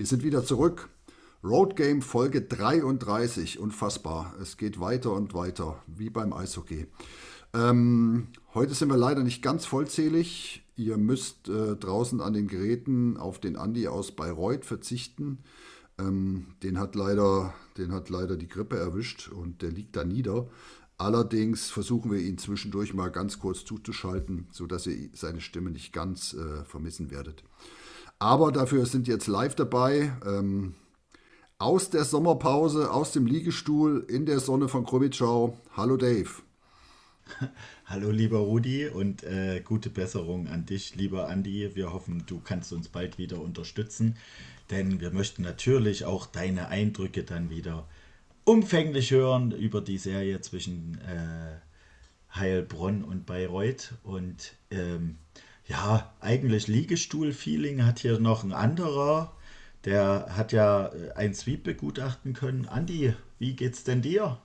Wir sind wieder zurück. Road Game Folge 33. Unfassbar. Es geht weiter und weiter, wie beim Eishockey. Ähm, heute sind wir leider nicht ganz vollzählig. Ihr müsst äh, draußen an den Geräten auf den Andi aus Bayreuth verzichten. Ähm, den, hat leider, den hat leider die Grippe erwischt und der liegt da nieder. Allerdings versuchen wir ihn zwischendurch mal ganz kurz zuzuschalten, sodass ihr seine Stimme nicht ganz äh, vermissen werdet. Aber dafür sind jetzt live dabei. Ähm, aus der Sommerpause, aus dem Liegestuhl in der Sonne von Krubitschau. Hallo Dave. Hallo lieber Rudi und äh, gute Besserung an dich, lieber Andi. Wir hoffen, du kannst uns bald wieder unterstützen, denn wir möchten natürlich auch deine Eindrücke dann wieder umfänglich hören über die Serie zwischen äh, Heilbronn und Bayreuth. Und ähm, ja, eigentlich Liegestuhl-Feeling hat hier noch ein anderer. Der hat ja äh, ein Sweep begutachten können. Andi, wie geht's denn dir?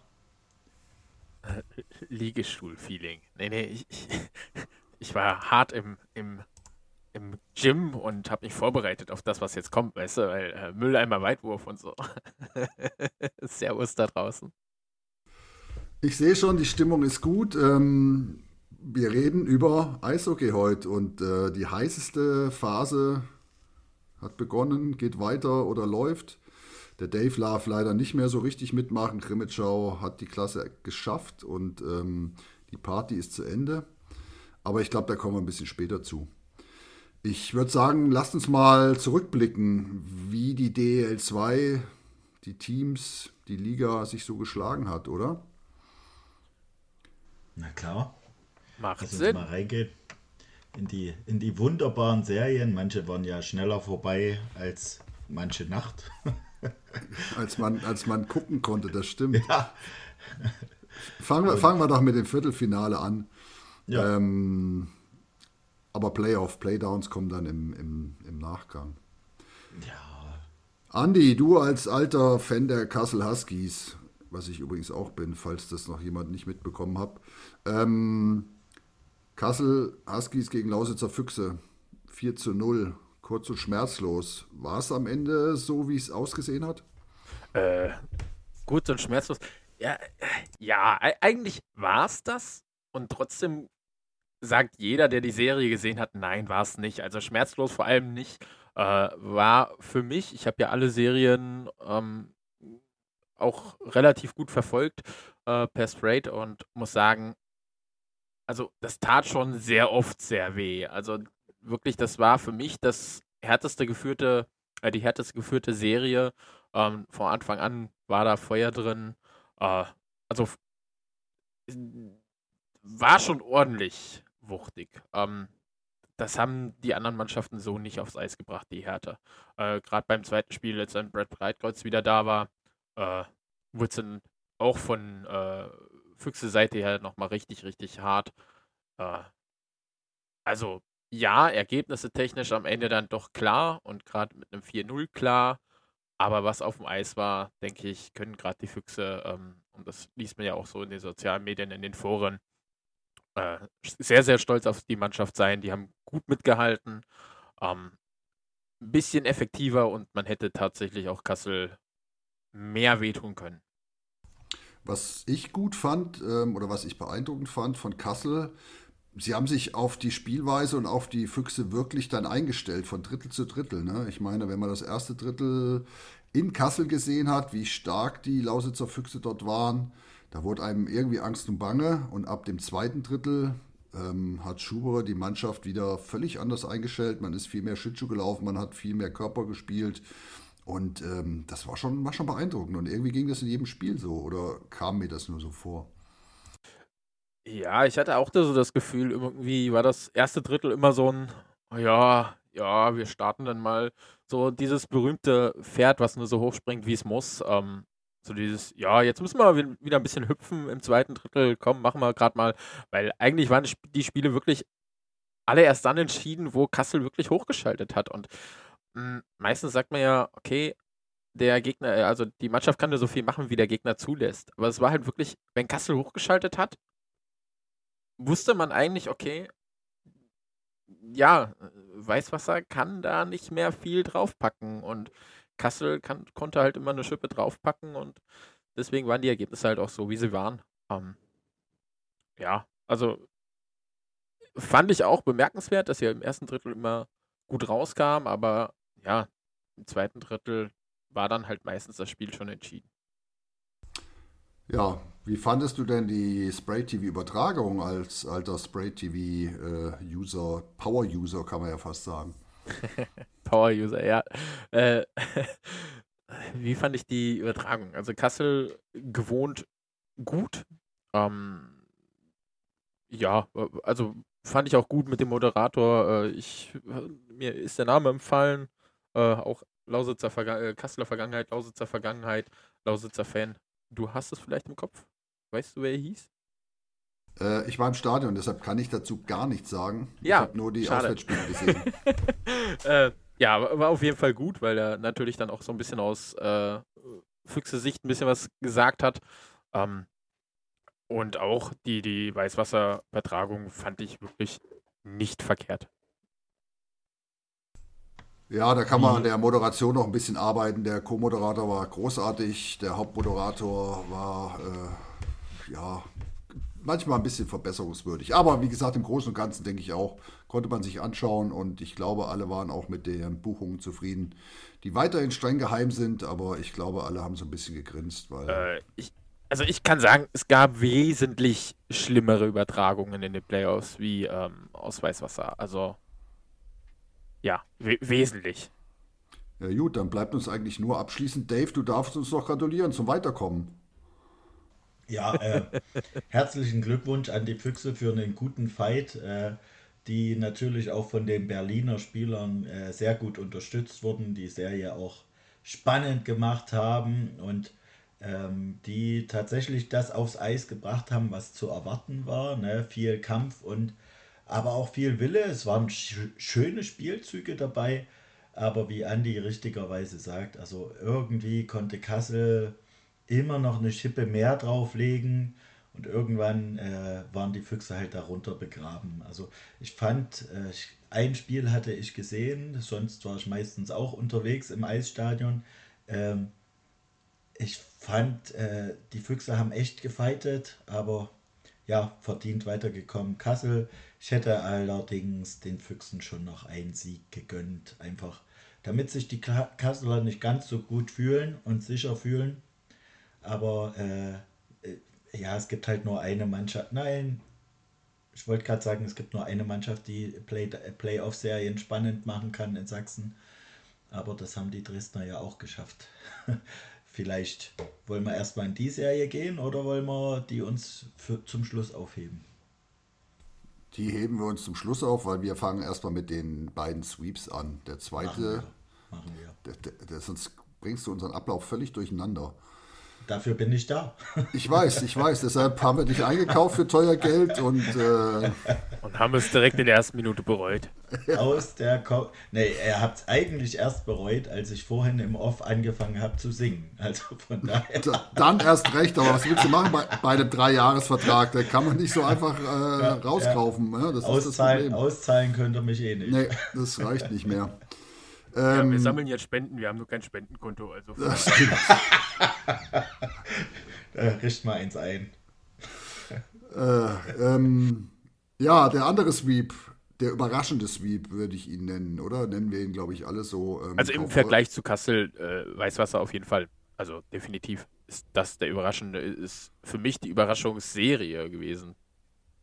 Äh, Liegestuhl-Feeling. Nee, nee, ich, ich, ich, war hart im, im, im Gym und habe mich vorbereitet auf das, was jetzt kommt, weißt du, weil äh, Mülleimer Weitwurf und so. Servus da draußen. Ich sehe schon, die Stimmung ist gut. Ähm, wir reden über Eishockey heute und äh, die heißeste Phase hat begonnen, geht weiter oder läuft. Der Dave darf leider nicht mehr so richtig mitmachen. Krimitschau hat die Klasse geschafft und ähm, die Party ist zu Ende. Aber ich glaube, da kommen wir ein bisschen später zu. Ich würde sagen, lasst uns mal zurückblicken, wie die DL2, die Teams, die Liga sich so geschlagen hat, oder? Na klar. Macht Lass uns Sinn. mal reingehen in die, in die wunderbaren Serien. Manche waren ja schneller vorbei als manche Nacht. Als man, als man gucken konnte, das stimmt. ja. Fangen wir, fangen wir doch mit dem Viertelfinale an. Ja. Ähm, aber Playoff, Playdowns kommen dann im, im, im Nachgang. ja. Andi, du als alter Fan der Kassel Huskies, was ich übrigens auch bin, falls das noch jemand nicht mitbekommen hat. Ähm, Kassel Huskies gegen Lausitzer Füchse, 4 zu 0, kurz und schmerzlos. War es am Ende so, wie es ausgesehen hat? Äh, gut und schmerzlos. Ja, ja, eigentlich war es das. Und trotzdem sagt jeder, der die Serie gesehen hat, nein, war es nicht. Also schmerzlos vor allem nicht. Äh, war für mich, ich habe ja alle Serien ähm, auch relativ gut verfolgt äh, per Straight und muss sagen, also das tat schon sehr oft sehr weh. Also wirklich, das war für mich das härteste geführte, äh, die härteste geführte Serie. Ähm, von Anfang an war da Feuer drin. Äh, also war schon ordentlich wuchtig. Ähm, das haben die anderen Mannschaften so nicht aufs Eis gebracht, die Härte. Äh, Gerade beim zweiten Spiel, als dann Brad Breitkreuz wieder da war, äh, wurde es dann auch von Füchse Seite her nochmal richtig, richtig hart. Äh, also ja, Ergebnisse technisch am Ende dann doch klar und gerade mit einem 4-0 klar. Aber was auf dem Eis war, denke ich, können gerade die Füchse, ähm, und das liest man ja auch so in den sozialen Medien, in den Foren, äh, sehr, sehr stolz auf die Mannschaft sein. Die haben gut mitgehalten. Ähm, ein bisschen effektiver und man hätte tatsächlich auch Kassel mehr wehtun können. Was ich gut fand ähm, oder was ich beeindruckend fand von Kassel, sie haben sich auf die Spielweise und auf die Füchse wirklich dann eingestellt, von Drittel zu Drittel. Ne? Ich meine, wenn man das erste Drittel in Kassel gesehen hat, wie stark die Lausitzer Füchse dort waren, da wurde einem irgendwie Angst und Bange. Und ab dem zweiten Drittel ähm, hat Schuberer die Mannschaft wieder völlig anders eingestellt. Man ist viel mehr Schlittschuh gelaufen, man hat viel mehr Körper gespielt. Und ähm, das war schon, war schon beeindruckend. Und irgendwie ging das in jedem Spiel so. Oder kam mir das nur so vor? Ja, ich hatte auch da so das Gefühl, irgendwie war das erste Drittel immer so ein, ja, ja, wir starten dann mal so dieses berühmte Pferd, was nur so hoch springt, wie es muss. Ähm, so dieses, ja, jetzt müssen wir wi- wieder ein bisschen hüpfen im zweiten Drittel, komm, machen wir gerade mal, weil eigentlich waren die Sp- die Spiele wirklich alle erst dann entschieden, wo Kassel wirklich hochgeschaltet hat. Und meistens sagt man ja, okay, der Gegner, äh, also die Mannschaft kann nur so viel machen, wie der Gegner zulässt. Aber es war halt wirklich, wenn Kassel hochgeschaltet hat, wusste man eigentlich, okay, ja, Weißwasser kann da nicht mehr viel draufpacken. Und Kassel kann, konnte halt immer eine Schippe draufpacken und deswegen waren die Ergebnisse halt auch so, wie sie waren. Ähm, ja, also fand ich auch bemerkenswert, dass sie im ersten Drittel immer gut rauskam, aber ja, im zweiten Drittel war dann halt meistens das Spiel schon entschieden. Ja, wie fandest du denn die Spray TV Übertragung als alter Spray TV äh, User, Power User kann man ja fast sagen? Power User, ja. Äh, wie fand ich die Übertragung? Also Kassel gewohnt gut. Ähm, ja, also fand ich auch gut mit dem Moderator. Äh, ich, mir ist der Name empfallen. Äh, auch Lausitzer Verga äh, Kasseler Vergangenheit, Lausitzer Vergangenheit, Lausitzer Fan. Du hast es vielleicht im Kopf? Weißt du, wer er hieß? Äh, ich war im Stadion, deshalb kann ich dazu gar nichts sagen. Ja, ich habe nur die schade. Auswärtsspiele gesehen. äh, ja, war auf jeden Fall gut, weil er natürlich dann auch so ein bisschen aus äh, Füchse Sicht ein bisschen was gesagt hat. Ähm, und auch die, die Weißwasserübertragung fand ich wirklich nicht verkehrt. Ja, da kann man an der Moderation noch ein bisschen arbeiten. Der Co-Moderator war großartig, der Hauptmoderator war äh, ja manchmal ein bisschen verbesserungswürdig. Aber wie gesagt, im Großen und Ganzen denke ich auch, konnte man sich anschauen und ich glaube, alle waren auch mit den Buchungen zufrieden, die weiterhin streng geheim sind, aber ich glaube, alle haben so ein bisschen gegrinst, weil. Äh, ich, also ich kann sagen, es gab wesentlich schlimmere Übertragungen in den Playoffs wie ähm, aus Weißwasser. Also ja, we wesentlich. Ja gut, dann bleibt uns eigentlich nur abschließend, Dave, du darfst uns noch gratulieren zum Weiterkommen. Ja, äh, herzlichen Glückwunsch an die Füchse für einen guten Fight, äh, die natürlich auch von den Berliner Spielern äh, sehr gut unterstützt wurden, die Serie auch spannend gemacht haben und ähm, die tatsächlich das aufs Eis gebracht haben, was zu erwarten war. Ne? Viel Kampf und aber auch viel Wille. Es waren sch schöne Spielzüge dabei, aber wie Andi richtigerweise sagt, also irgendwie konnte Kassel immer noch eine Schippe mehr drauflegen und irgendwann äh, waren die Füchse halt darunter begraben. Also ich fand, äh, ein Spiel hatte ich gesehen, sonst war ich meistens auch unterwegs im Eisstadion. Ähm, ich fand, äh, die Füchse haben echt gefeitet, aber ja, verdient weitergekommen. Kassel, ich hätte allerdings den Füchsen schon noch einen Sieg gegönnt, einfach damit sich die Kasseler nicht ganz so gut fühlen und sicher fühlen. Aber äh, äh ja, es gibt halt nur eine Mannschaft. Nein, ich wollte gerade sagen, es gibt nur eine Mannschaft, die Play Playoff-Serien spannend machen kann in Sachsen. Aber das haben die Dresdner ja auch geschafft. Vielleicht wollen wir erstmal in die Serie gehen oder wollen wir die uns für, zum Schluss aufheben? Die heben wir uns zum Schluss auf, weil wir fangen erstmal mit den beiden Sweeps an. Der zweite, Machen wir. Machen wir. Der, der, der, sonst bringst du unseren Ablauf völlig durcheinander. Dafür bin ich da. Ich weiß, ich weiß. Deshalb haben wir dich eingekauft für teuer Geld und. Äh und haben es direkt in der ersten Minute bereut. Aus der. Ko nee, er hat es eigentlich erst bereut, als ich vorhin im Off angefangen habe zu singen. Also von daher. Dann erst recht, aber was willst du machen bei, bei einem Dreijahresvertrag? Da kann man nicht so einfach äh, ja, rauskaufen. Ja. Ja, auszahlen, auszahlen könnt ihr mich eh nicht. Nee, das reicht nicht mehr. Ja, ähm, wir sammeln jetzt Spenden, wir haben nur kein Spendenkonto. Also das stimmt. äh, richt mal eins ein. Äh, ähm, ja, der andere Sweep, der überraschende Sweep, würde ich ihn nennen, oder? Nennen wir ihn, glaube ich, alle so. Ähm, also im Vergleich zu Kassel, äh, Weißwasser auf jeden Fall. Also definitiv ist das der überraschende, ist für mich die Überraschungsserie gewesen.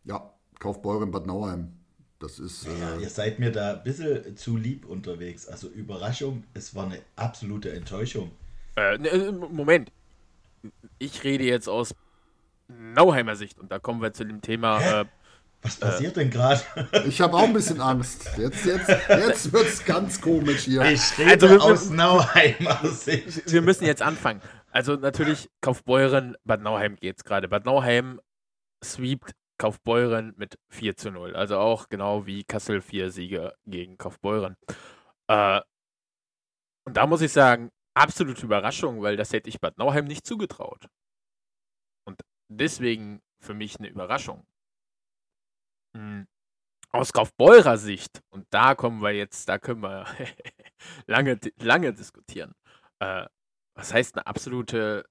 Ja, Kaufbeuren Bad Nauheim. Das ist. Ja, äh, ihr seid mir da ein bisschen zu lieb unterwegs. Also Überraschung, es war eine absolute Enttäuschung. Äh, ne, äh, Moment. Ich rede jetzt aus Nauheimer Sicht und da kommen wir zu dem Thema. Äh, Was passiert äh, denn gerade? Ich habe auch ein bisschen Angst. Jetzt, jetzt, jetzt wird es ganz komisch hier. Ich rede also, aus Nauheimer Sicht. Wir müssen jetzt anfangen. Also natürlich, Kaufbeuren, Bad Nauheim geht es gerade. Bad Nauheim sweept Kaufbeuren mit 4 zu 0. Also auch genau wie Kassel vier Siege gegen Kaufbeuren. Äh, und da muss ich sagen, absolute Überraschung, weil das hätte ich Bad Nauheim nicht zugetraut. Und deswegen für mich eine Überraschung. Hm. Aus Kaufbeurer Sicht, und da kommen wir jetzt, da können wir lange, lange diskutieren. Äh, was heißt eine absolute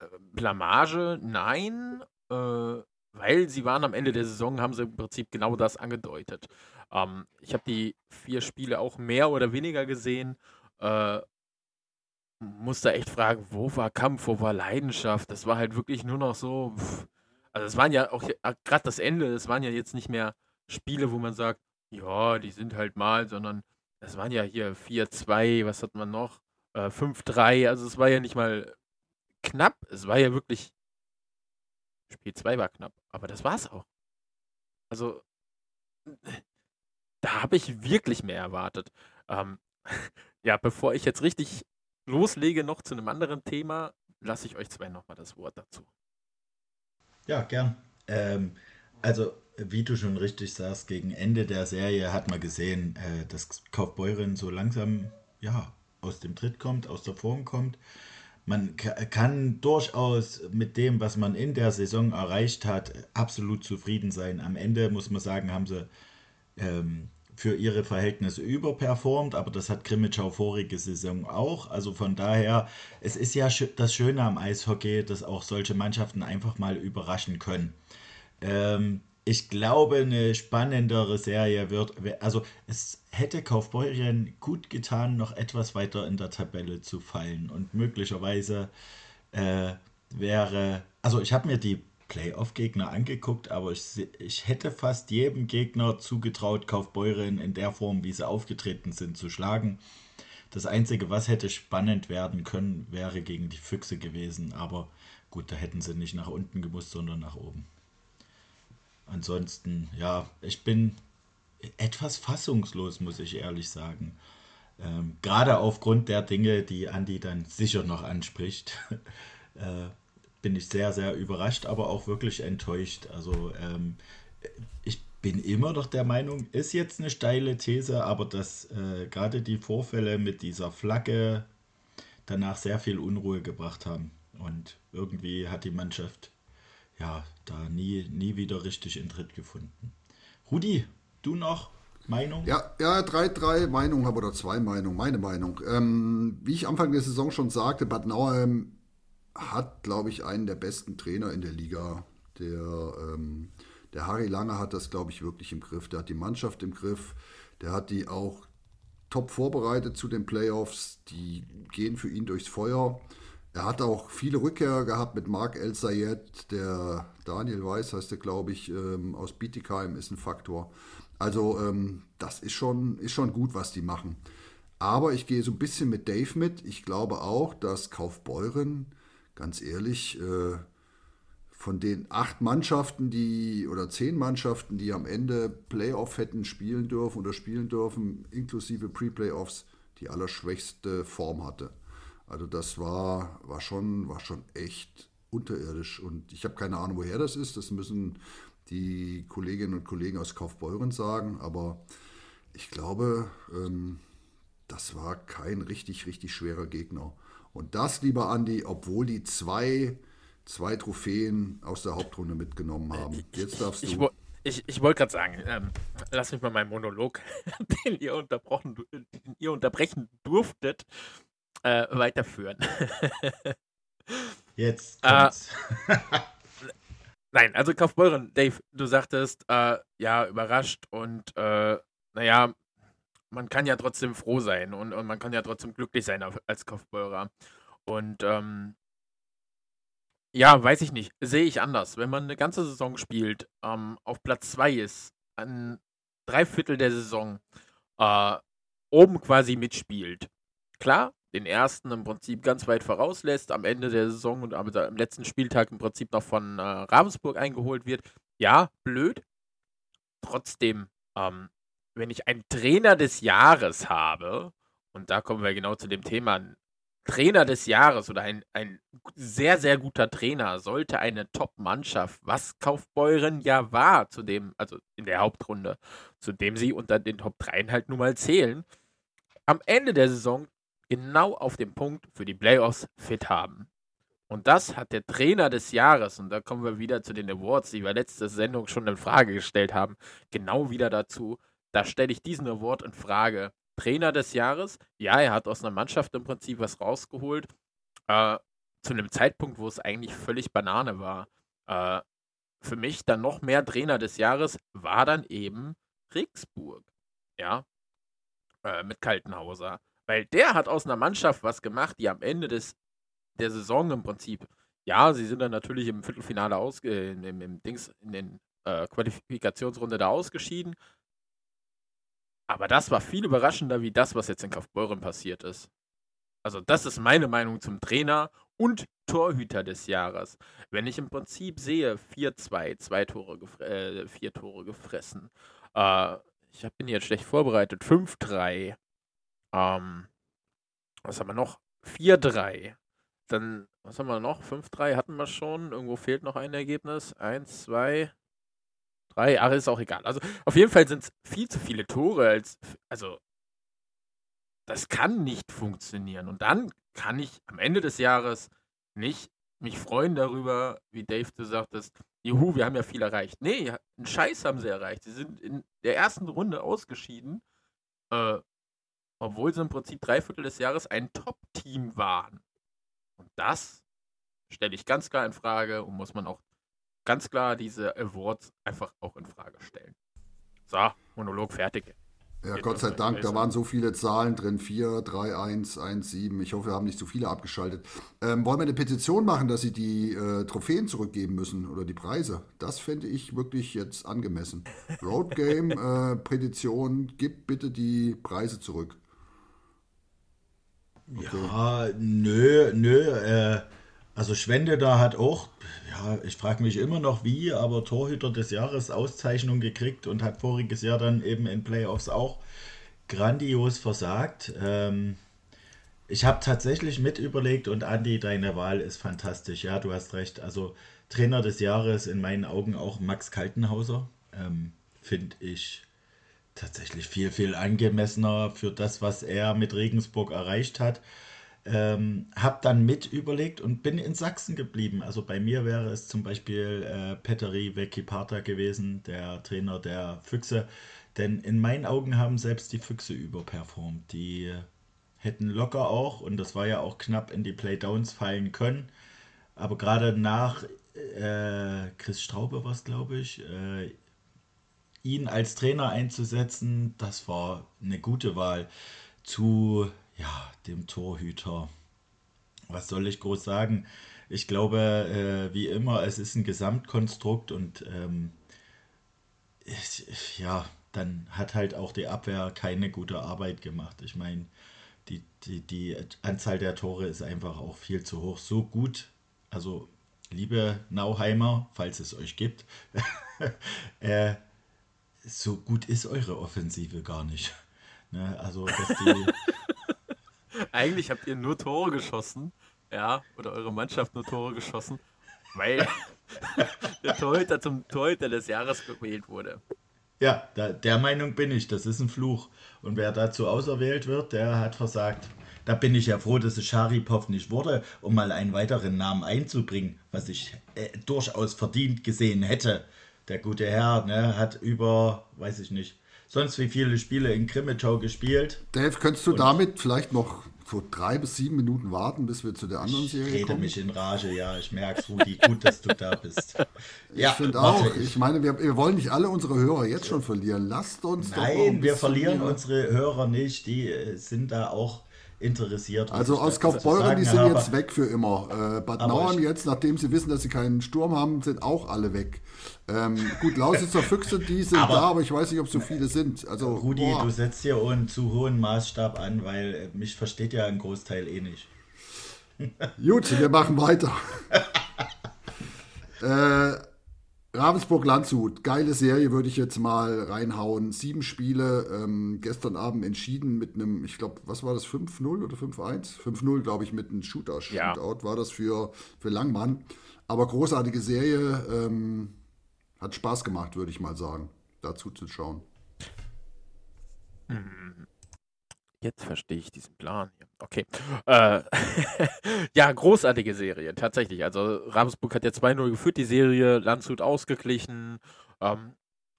äh, Blamage? Nein, äh, weil sie waren am Ende der Saison, haben sie im Prinzip genau das angedeutet. Ähm, ich habe die vier Spiele auch mehr oder weniger gesehen. Äh, muss da echt fragen, wo war Kampf, wo war Leidenschaft? Das war halt wirklich nur noch so. Pff. Also es waren ja auch gerade das Ende, es waren ja jetzt nicht mehr Spiele, wo man sagt, ja, die sind halt mal, sondern es waren ja hier 4-2, was hat man noch? Äh, 5-3, also es war ja nicht mal knapp, es war ja wirklich. Spiel 2 war knapp, aber das war's auch. Also, da habe ich wirklich mehr erwartet. Ähm, ja, bevor ich jetzt richtig loslege, noch zu einem anderen Thema, lasse ich euch zwei nochmal das Wort dazu. Ja, gern. Ähm, also, wie du schon richtig sagst, gegen Ende der Serie hat man gesehen, äh, dass Kaufbeuren so langsam ja, aus dem Tritt kommt, aus der Form kommt. Man kann durchaus mit dem, was man in der Saison erreicht hat, absolut zufrieden sein. Am Ende muss man sagen, haben sie ähm, für ihre Verhältnisse überperformt, aber das hat Grimmitschau vorige Saison auch. Also von daher, es ist ja das Schöne am Eishockey, dass auch solche Mannschaften einfach mal überraschen können. Ähm, ich glaube, eine spannendere Serie wird, also es hätte Kaufbeuren gut getan, noch etwas weiter in der Tabelle zu fallen und möglicherweise äh, wäre, also ich habe mir die Playoff-Gegner angeguckt, aber ich, ich hätte fast jedem Gegner zugetraut, Kaufbeuren in der Form, wie sie aufgetreten sind, zu schlagen. Das Einzige, was hätte spannend werden können, wäre gegen die Füchse gewesen. Aber gut, da hätten sie nicht nach unten gemusst, sondern nach oben. Ansonsten, ja, ich bin etwas fassungslos, muss ich ehrlich sagen. Ähm, gerade aufgrund der Dinge, die Andi dann sicher noch anspricht. äh, bin ich sehr, sehr überrascht, aber auch wirklich enttäuscht. Also ähm, ich bin immer noch der Meinung, ist jetzt eine steile These, aber dass äh, gerade die Vorfälle mit dieser Flagge danach sehr viel Unruhe gebracht haben. Und irgendwie hat die Mannschaft ja da nie, nie wieder richtig in Tritt gefunden. Rudi, du noch? Meinung? Ja, ja, drei, drei Meinungen habe oder zwei Meinungen. Meine Meinung. Ähm, wie ich Anfang der Saison schon sagte, Bad Nauheim hat, glaube ich, einen der besten Trainer in der Liga. Der, ähm, der Harry Lange hat das, glaube ich, wirklich im Griff. Der hat die Mannschaft im Griff. Der hat die auch top vorbereitet zu den Playoffs. Die gehen für ihn durchs Feuer. Er hat auch viele Rückkehrer gehabt mit Marc El Sayed. Der Daniel Weiß heißt der, glaube ich, ähm, aus Bietigheim ist ein Faktor. Also ähm, das ist schon, ist schon gut, was die machen. Aber ich gehe so ein bisschen mit Dave mit. Ich glaube auch, dass Kaufbeuren ganz ehrlich, äh, von den acht Mannschaften, die oder zehn Mannschaften, die am Ende Playoff hätten spielen dürfen oder spielen dürfen, inklusive Pre-Playoffs, die allerschwächste Form hatte. Also das war, war, schon, war schon echt unterirdisch. Und ich habe keine Ahnung, woher das ist. Das müssen die Kolleginnen und Kollegen aus Kaufbeuren sagen. Aber ich glaube, ähm, das war kein richtig, richtig schwerer Gegner. Und das, lieber Andi, obwohl die zwei, zwei Trophäen aus der Hauptrunde mitgenommen haben. Jetzt darfst du. Ich, ich, ich wollte gerade sagen, ähm, lass mich mal meinen Monolog, den ihr, unterbrochen, den ihr unterbrechen durftet, äh, weiterführen. Jetzt äh, kommt's. Äh, nein, also Kaufbeuren, Dave, du sagtest, äh, ja, überrascht und äh, naja, man kann ja trotzdem froh sein und, und man kann ja trotzdem glücklich sein als Kopfbeurer. Und ähm, ja, weiß ich nicht, sehe ich anders. Wenn man eine ganze Saison spielt, ähm, auf Platz 2 ist, ein Dreiviertel der Saison äh, oben quasi mitspielt. Klar, den ersten im Prinzip ganz weit vorauslässt, am Ende der Saison und am, letzten Spieltag im Prinzip noch von äh, Ravensburg eingeholt wird. Ja, blöd. Trotzdem ähm, wenn ich einen Trainer des Jahres habe, und da kommen wir genau zu dem Thema, Trainer des Jahres oder ein, ein sehr, sehr guter Trainer sollte eine Top-Mannschaft, was Kaufbeuren ja war, zu dem, also in der Hauptrunde, zu dem sie unter den Top 3 halt nun mal zählen, am Ende der Saison genau auf dem Punkt für die Playoffs fit haben. Und das hat der Trainer des Jahres, und da kommen wir wieder zu den Awards, die wir letzte Sendung schon in Frage gestellt haben, genau wieder dazu, da stelle ich diesen Award in Frage. Trainer des Jahres. Ja, er hat aus einer Mannschaft im Prinzip was rausgeholt. Äh, zu einem Zeitpunkt, wo es eigentlich völlig Banane war. Äh, für mich dann noch mehr Trainer des Jahres war dann eben Regensburg. Ja. Äh, mit Kaltenhauser. Weil der hat aus einer Mannschaft was gemacht, die am Ende des, der Saison im Prinzip, ja, sie sind dann natürlich im Viertelfinale aus, äh, im, im Dings, in den äh, Qualifikationsrunde da ausgeschieden. Aber das war viel überraschender wie das, was jetzt in Kaufbeuren passiert ist. Also, das ist meine Meinung zum Trainer und Torhüter des Jahres. Wenn ich im Prinzip sehe, 4-2, zwei Tore, äh, vier Tore gefressen. Äh, ich bin jetzt schlecht vorbereitet. 5-3. Ähm, was haben wir noch? 4-3. Dann, was haben wir noch? 5-3 hatten wir schon. Irgendwo fehlt noch ein Ergebnis. 1, 2, 3. Ach, ist auch egal. Also, auf jeden Fall sind es viel zu viele Tore. Als, also, das kann nicht funktionieren. Und dann kann ich am Ende des Jahres nicht mich freuen darüber, wie Dave du sagtest, juhu, wir haben ja viel erreicht. Nee, einen Scheiß haben sie erreicht. Sie sind in der ersten Runde ausgeschieden, äh, obwohl sie im Prinzip drei Viertel des Jahres ein Top-Team waren. Und das stelle ich ganz klar in Frage und muss man auch ganz klar diese Awards einfach auch in Frage stellen. So, Monolog fertig. Ja, Gott sei Dank, da waren so viele Zahlen drin. 4, 3, 1, 1, 7. Ich hoffe, wir haben nicht zu viele abgeschaltet. Ähm, wollen wir eine Petition machen, dass sie die äh, Trophäen zurückgeben müssen oder die Preise? Das fände ich wirklich jetzt angemessen. Road Game, äh, Petition, gib bitte die Preise zurück. Okay. Ja, nö, nö. Äh, also Schwende da hat auch, ja, ich frage mich immer noch wie, aber Torhüter des Jahres Auszeichnung gekriegt und hat voriges Jahr dann eben in Playoffs auch grandios versagt. Ähm, ich habe tatsächlich mit überlegt und Andi, deine Wahl ist fantastisch. Ja, du hast recht. Also Trainer des Jahres in meinen Augen auch Max Kaltenhauser. Ähm, Finde ich tatsächlich viel, viel angemessener für das, was er mit Regensburg erreicht hat. Ähm, habe dann mit überlegt und bin in Sachsen geblieben. Also bei mir wäre es zum Beispiel äh, Petteri Vekipata gewesen, der Trainer der Füchse. Denn in meinen Augen haben selbst die Füchse überperformt. Die hätten locker auch, und das war ja auch knapp, in die Playdowns fallen können. Aber gerade nach äh, Chris Straube war es, glaube ich, äh, ihn als Trainer einzusetzen, das war eine gute Wahl. Zu ja, dem Torhüter. Was soll ich groß sagen? Ich glaube, äh, wie immer, es ist ein Gesamtkonstrukt und ähm, ich, ja, dann hat halt auch die Abwehr keine gute Arbeit gemacht. Ich meine, die, die, die Anzahl der Tore ist einfach auch viel zu hoch. So gut, also liebe Nauheimer, falls es euch gibt, äh, so gut ist eure Offensive gar nicht. Ne? Also, dass die, Eigentlich habt ihr nur Tore geschossen, ja, oder eure Mannschaft nur Tore geschossen, weil der Torhüter zum Torhüter des Jahres gewählt wurde. Ja, da, der Meinung bin ich, das ist ein Fluch. Und wer dazu auserwählt wird, der hat versagt. Da bin ich ja froh, dass es Scharipov nicht wurde, um mal einen weiteren Namen einzubringen, was ich äh, durchaus verdient gesehen hätte. Der gute Herr ne, hat über, weiß ich nicht, sonst wie viele Spiele in Krimitschau gespielt. Dave, könntest du Und damit vielleicht noch so drei bis sieben Minuten warten, bis wir zu der anderen Serie kommen? Ich rede mich in Rage, ja. Ich merke es, Rudi. Gut, dass du da bist. Ja, ich finde auch. Ich, ich meine, wir, wir, wollen nicht alle unsere Hörer jetzt schon verlieren. Lasst uns Nein, wir verlieren unsere Hörer nicht. Die äh, sind da auch interessiert. Also aus Kaufbeuren, die sind habe. jetzt weg für immer. Äh, Bad Nauheim jetzt, nachdem sie wissen, dass sie keinen Sturm haben, sind auch alle weg. Ähm, gut, Lausitzer Füchse, die sind aber, da, aber ich weiß nicht, ob so viele sind. Also, Rudi, boah. du setzt hier einen zu hohen Maßstab an, weil äh, mich versteht ja ein Großteil eh nicht. Gut, wir machen weiter. äh, Ravensburg-Landshut, geile Serie, würde ich jetzt mal reinhauen. Sieben Spiele, ähm, gestern Abend entschieden mit einem, ich glaube, was war das, 5-0 oder 5-1? 5-0, glaube ich, mit einem Shooter. Ja. Shootout war das für, für Langmann. Aber großartige Serie, ähm, hat Spaß gemacht, würde ich mal sagen, dazu zu schauen. Mhm. Jetzt verstehe ich diesen Plan hier. Okay. Äh, ja, großartige Serie, tatsächlich. Also Ravensburg hat ja 2-0 geführt, die Serie, Landshut ausgeglichen. Ähm,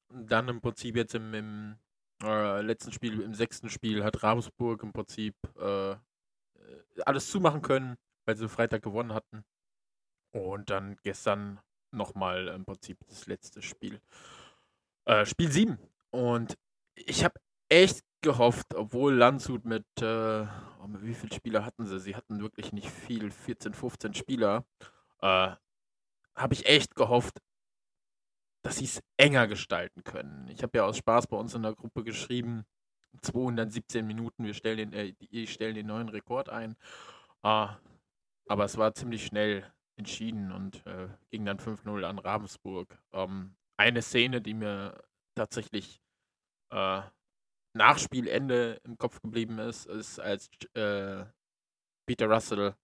dann im Prinzip jetzt im, im äh, letzten Spiel, im sechsten Spiel hat Ravensburg im Prinzip äh, alles zumachen können, weil sie Freitag gewonnen hatten. Und dann gestern nochmal im Prinzip das letzte Spiel. Äh, Spiel 7. Und ich habe echt gehofft, obwohl Landshut mit, äh, oh, wie viele Spieler hatten sie? Sie hatten wirklich nicht viel, 14, 15 Spieler. Äh, habe ich echt gehofft, dass sie es enger gestalten können. Ich habe ja aus Spaß bei uns in der Gruppe geschrieben, 217 Minuten, wir stellen den, äh, die stellen den neuen Rekord ein. Äh, aber es war ziemlich schnell entschieden und äh, ging dann 5-0 an Ravensburg. Ähm, eine Szene, die mir tatsächlich äh, nach Spielende im Kopf geblieben ist, ist, als äh, Peter Russell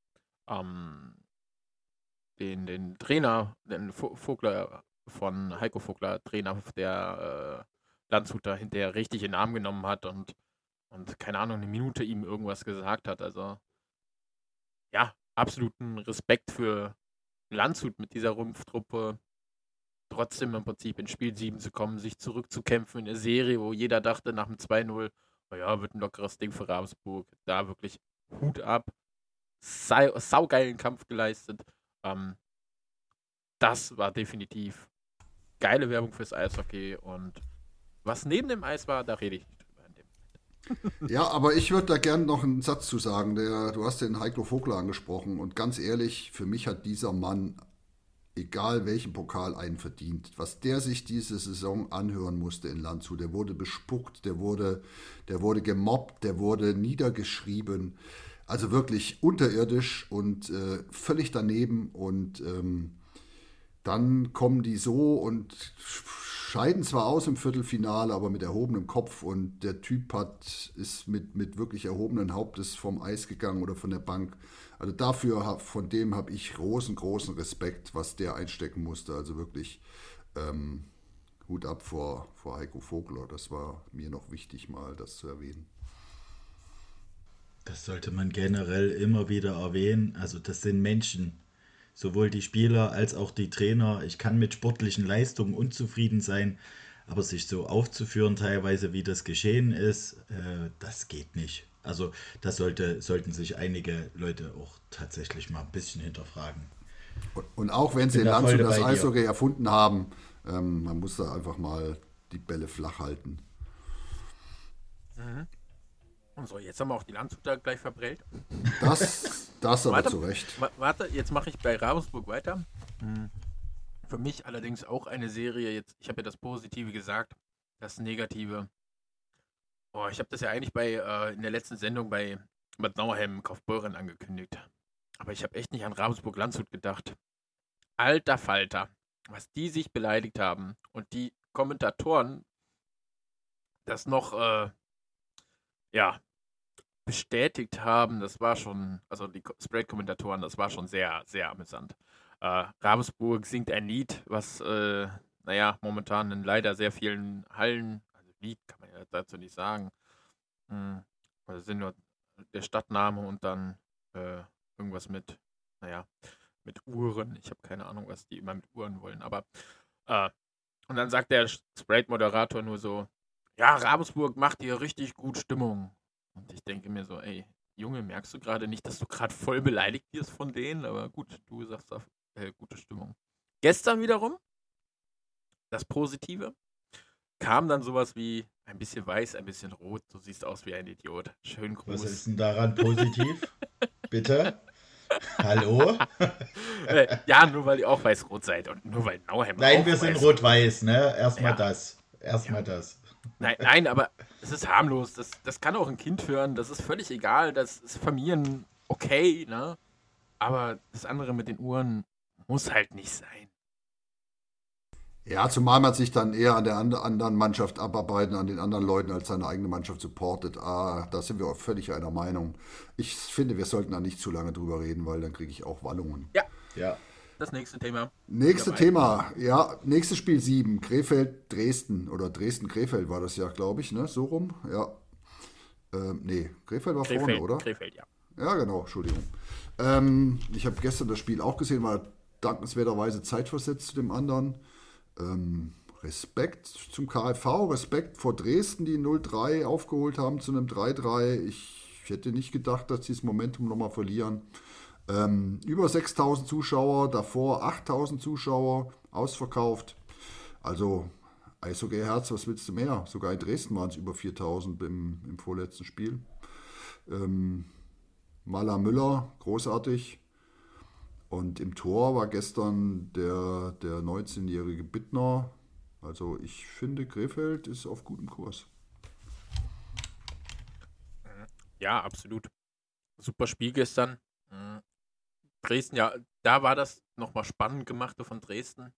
ähm, den, den Trainer, den Vogler von Heiko Vogler, Trainer der äh, Landshuter, hinterher richtig in den Arm genommen hat und, und keine Ahnung, eine Minute ihm irgendwas gesagt hat. Also ja, absoluten Respekt für Landshut mit dieser Rumpftruppe trotzdem im Prinzip in Spiel 7 zu kommen, sich zurückzukämpfen in der Serie, wo jeder dachte nach dem 2-0, naja, wird ein lockeres Ding für Ravensburg. Da wirklich Hut ab. Sau, saugeilen Kampf geleistet. Ähm, das war definitiv geile Werbung fürs Eishockey und was neben dem Eis war, da rede ich nicht drüber. ja, aber ich würde da gerne noch einen Satz zu sagen. Der, du hast den Heiko Vogler angesprochen und ganz ehrlich, für mich hat dieser Mann egal welchen Pokal einen verdient. Was der sich diese Saison anhören musste in Landshut, der wurde bespuckt, der wurde, der wurde gemobbt, der wurde niedergeschrieben. Also wirklich unterirdisch und äh, völlig daneben. Und ähm, dann kommen die so und scheiden zwar aus im Viertelfinale, aber mit erhobenem Kopf. Und der Typ hat, ist mit, mit wirklich erhobenen Hauptes vom Eis gegangen oder von der Bank. Also dafür, von dem habe ich großen, großen Respekt, was der einstecken musste. Also wirklich ähm, Hut ab vor, vor Heiko Vogler. Das war mir noch wichtig, mal das zu erwähnen. Das sollte man generell immer wieder erwähnen. Also das sind Menschen, sowohl die Spieler als auch die Trainer. Ich kann mit sportlichen Leistungen unzufrieden sein, aber sich so aufzuführen teilweise, wie das geschehen ist, äh, das geht nicht. Also das sollte, sollten sich einige Leute auch tatsächlich mal ein bisschen hinterfragen. Und auch wenn sie in Landshut das Eishockey erfunden haben, ähm, man muss da einfach mal die Bälle flach halten. Mhm. So, jetzt haben wir auch die Landshuter gleich verbrellt. Das, das aber warte, zu Recht. Warte, jetzt mache ich bei Ravensburg weiter. Hm. Für mich allerdings auch eine Serie, jetzt, ich habe ja das Positive gesagt, das Negative Oh, ich habe das ja eigentlich bei äh, in der letzten Sendung bei Bad Nauheim Kaufbeuren angekündigt. Aber ich habe echt nicht an Ravensburg-Landshut gedacht. Alter Falter, was die sich beleidigt haben und die Kommentatoren das noch, äh, ja, bestätigt haben, das war schon, also die Spread-Kommentatoren, das war schon sehr, sehr amüsant. Äh, Ravensburg singt ein Lied, was, äh, naja, momentan in leider sehr vielen Hallen Lied kann man ja dazu nicht sagen. Hm, also sind nur der Stadtname und dann äh, irgendwas mit, naja, mit Uhren. Ich habe keine Ahnung, was die immer mit Uhren wollen, aber äh, und dann sagt der Sprite-Moderator nur so, ja, Ravensburg macht hier richtig gut Stimmung. Und ich denke mir so, ey, Junge, merkst du gerade nicht, dass du gerade voll beleidigt wirst von denen? Aber gut, du sagst auf, äh, gute Stimmung. Gestern wiederum, das Positive, kam dann sowas wie ein bisschen weiß, ein bisschen rot. Du siehst aus wie ein Idiot. Schön groß. Was ist denn daran positiv? Bitte? Hallo? Äh, ja, nur weil ihr auch weiß-rot seid und nur weil Nauheim Nein, wir sind rot-weiß, ne? Erstmal ja. das. Erstmal ja. das. Nein, nein, aber es ist harmlos. Das, das kann auch ein Kind hören. Das ist völlig egal. Das ist Familien okay, ne? Aber das andere mit den Uhren muss halt nicht sein. Ja, zumal man sich dann eher an der anderen Mannschaft abarbeiten, an den anderen Leuten als seine eigene Mannschaft supportet. Ah, da sind wir auch völlig einer Meinung. Ich finde, wir sollten da nicht zu lange drüber reden, weil dann kriege ich auch Wallungen. Ja. Ja. Das nächste Thema. Nächste Thema, ja, nächstes Spiel 7, Krefeld, Dresden oder Dresden-Krefeld war das ja, glaube ich, ne? So rum, ja. Ähm, nee, Krefeld war Krefeld, vorne, oder? Krefeld, ja. Ja, genau, Entschuldigung. Ähm, ich habe gestern das Spiel auch gesehen, war dankenswerterweise zeitversetzt zu dem anderen. Ähm, Respekt zum KfV, Respekt vor Dresden, die 0-3 aufgeholt haben zu einem 3-3. Ich hätte nicht gedacht, dass sie das Momentum nochmal verlieren. Ähm, über 6000 Zuschauer, davor 8000 Zuschauer, ausverkauft. Also Eishockey Herz, was willst du mehr? Sogar in Dresden waren es über 4000 im, im vorletzten Spiel. Ähm, Maler Müller, großartig. Und im Tor war gestern der, der 19-jährige Bittner. Also ich finde, Krefeld ist auf gutem Kurs. Ja, absolut. Super Spiel gestern. Mhm. Dresden, ja, da war das nochmal spannend gemacht von Dresden.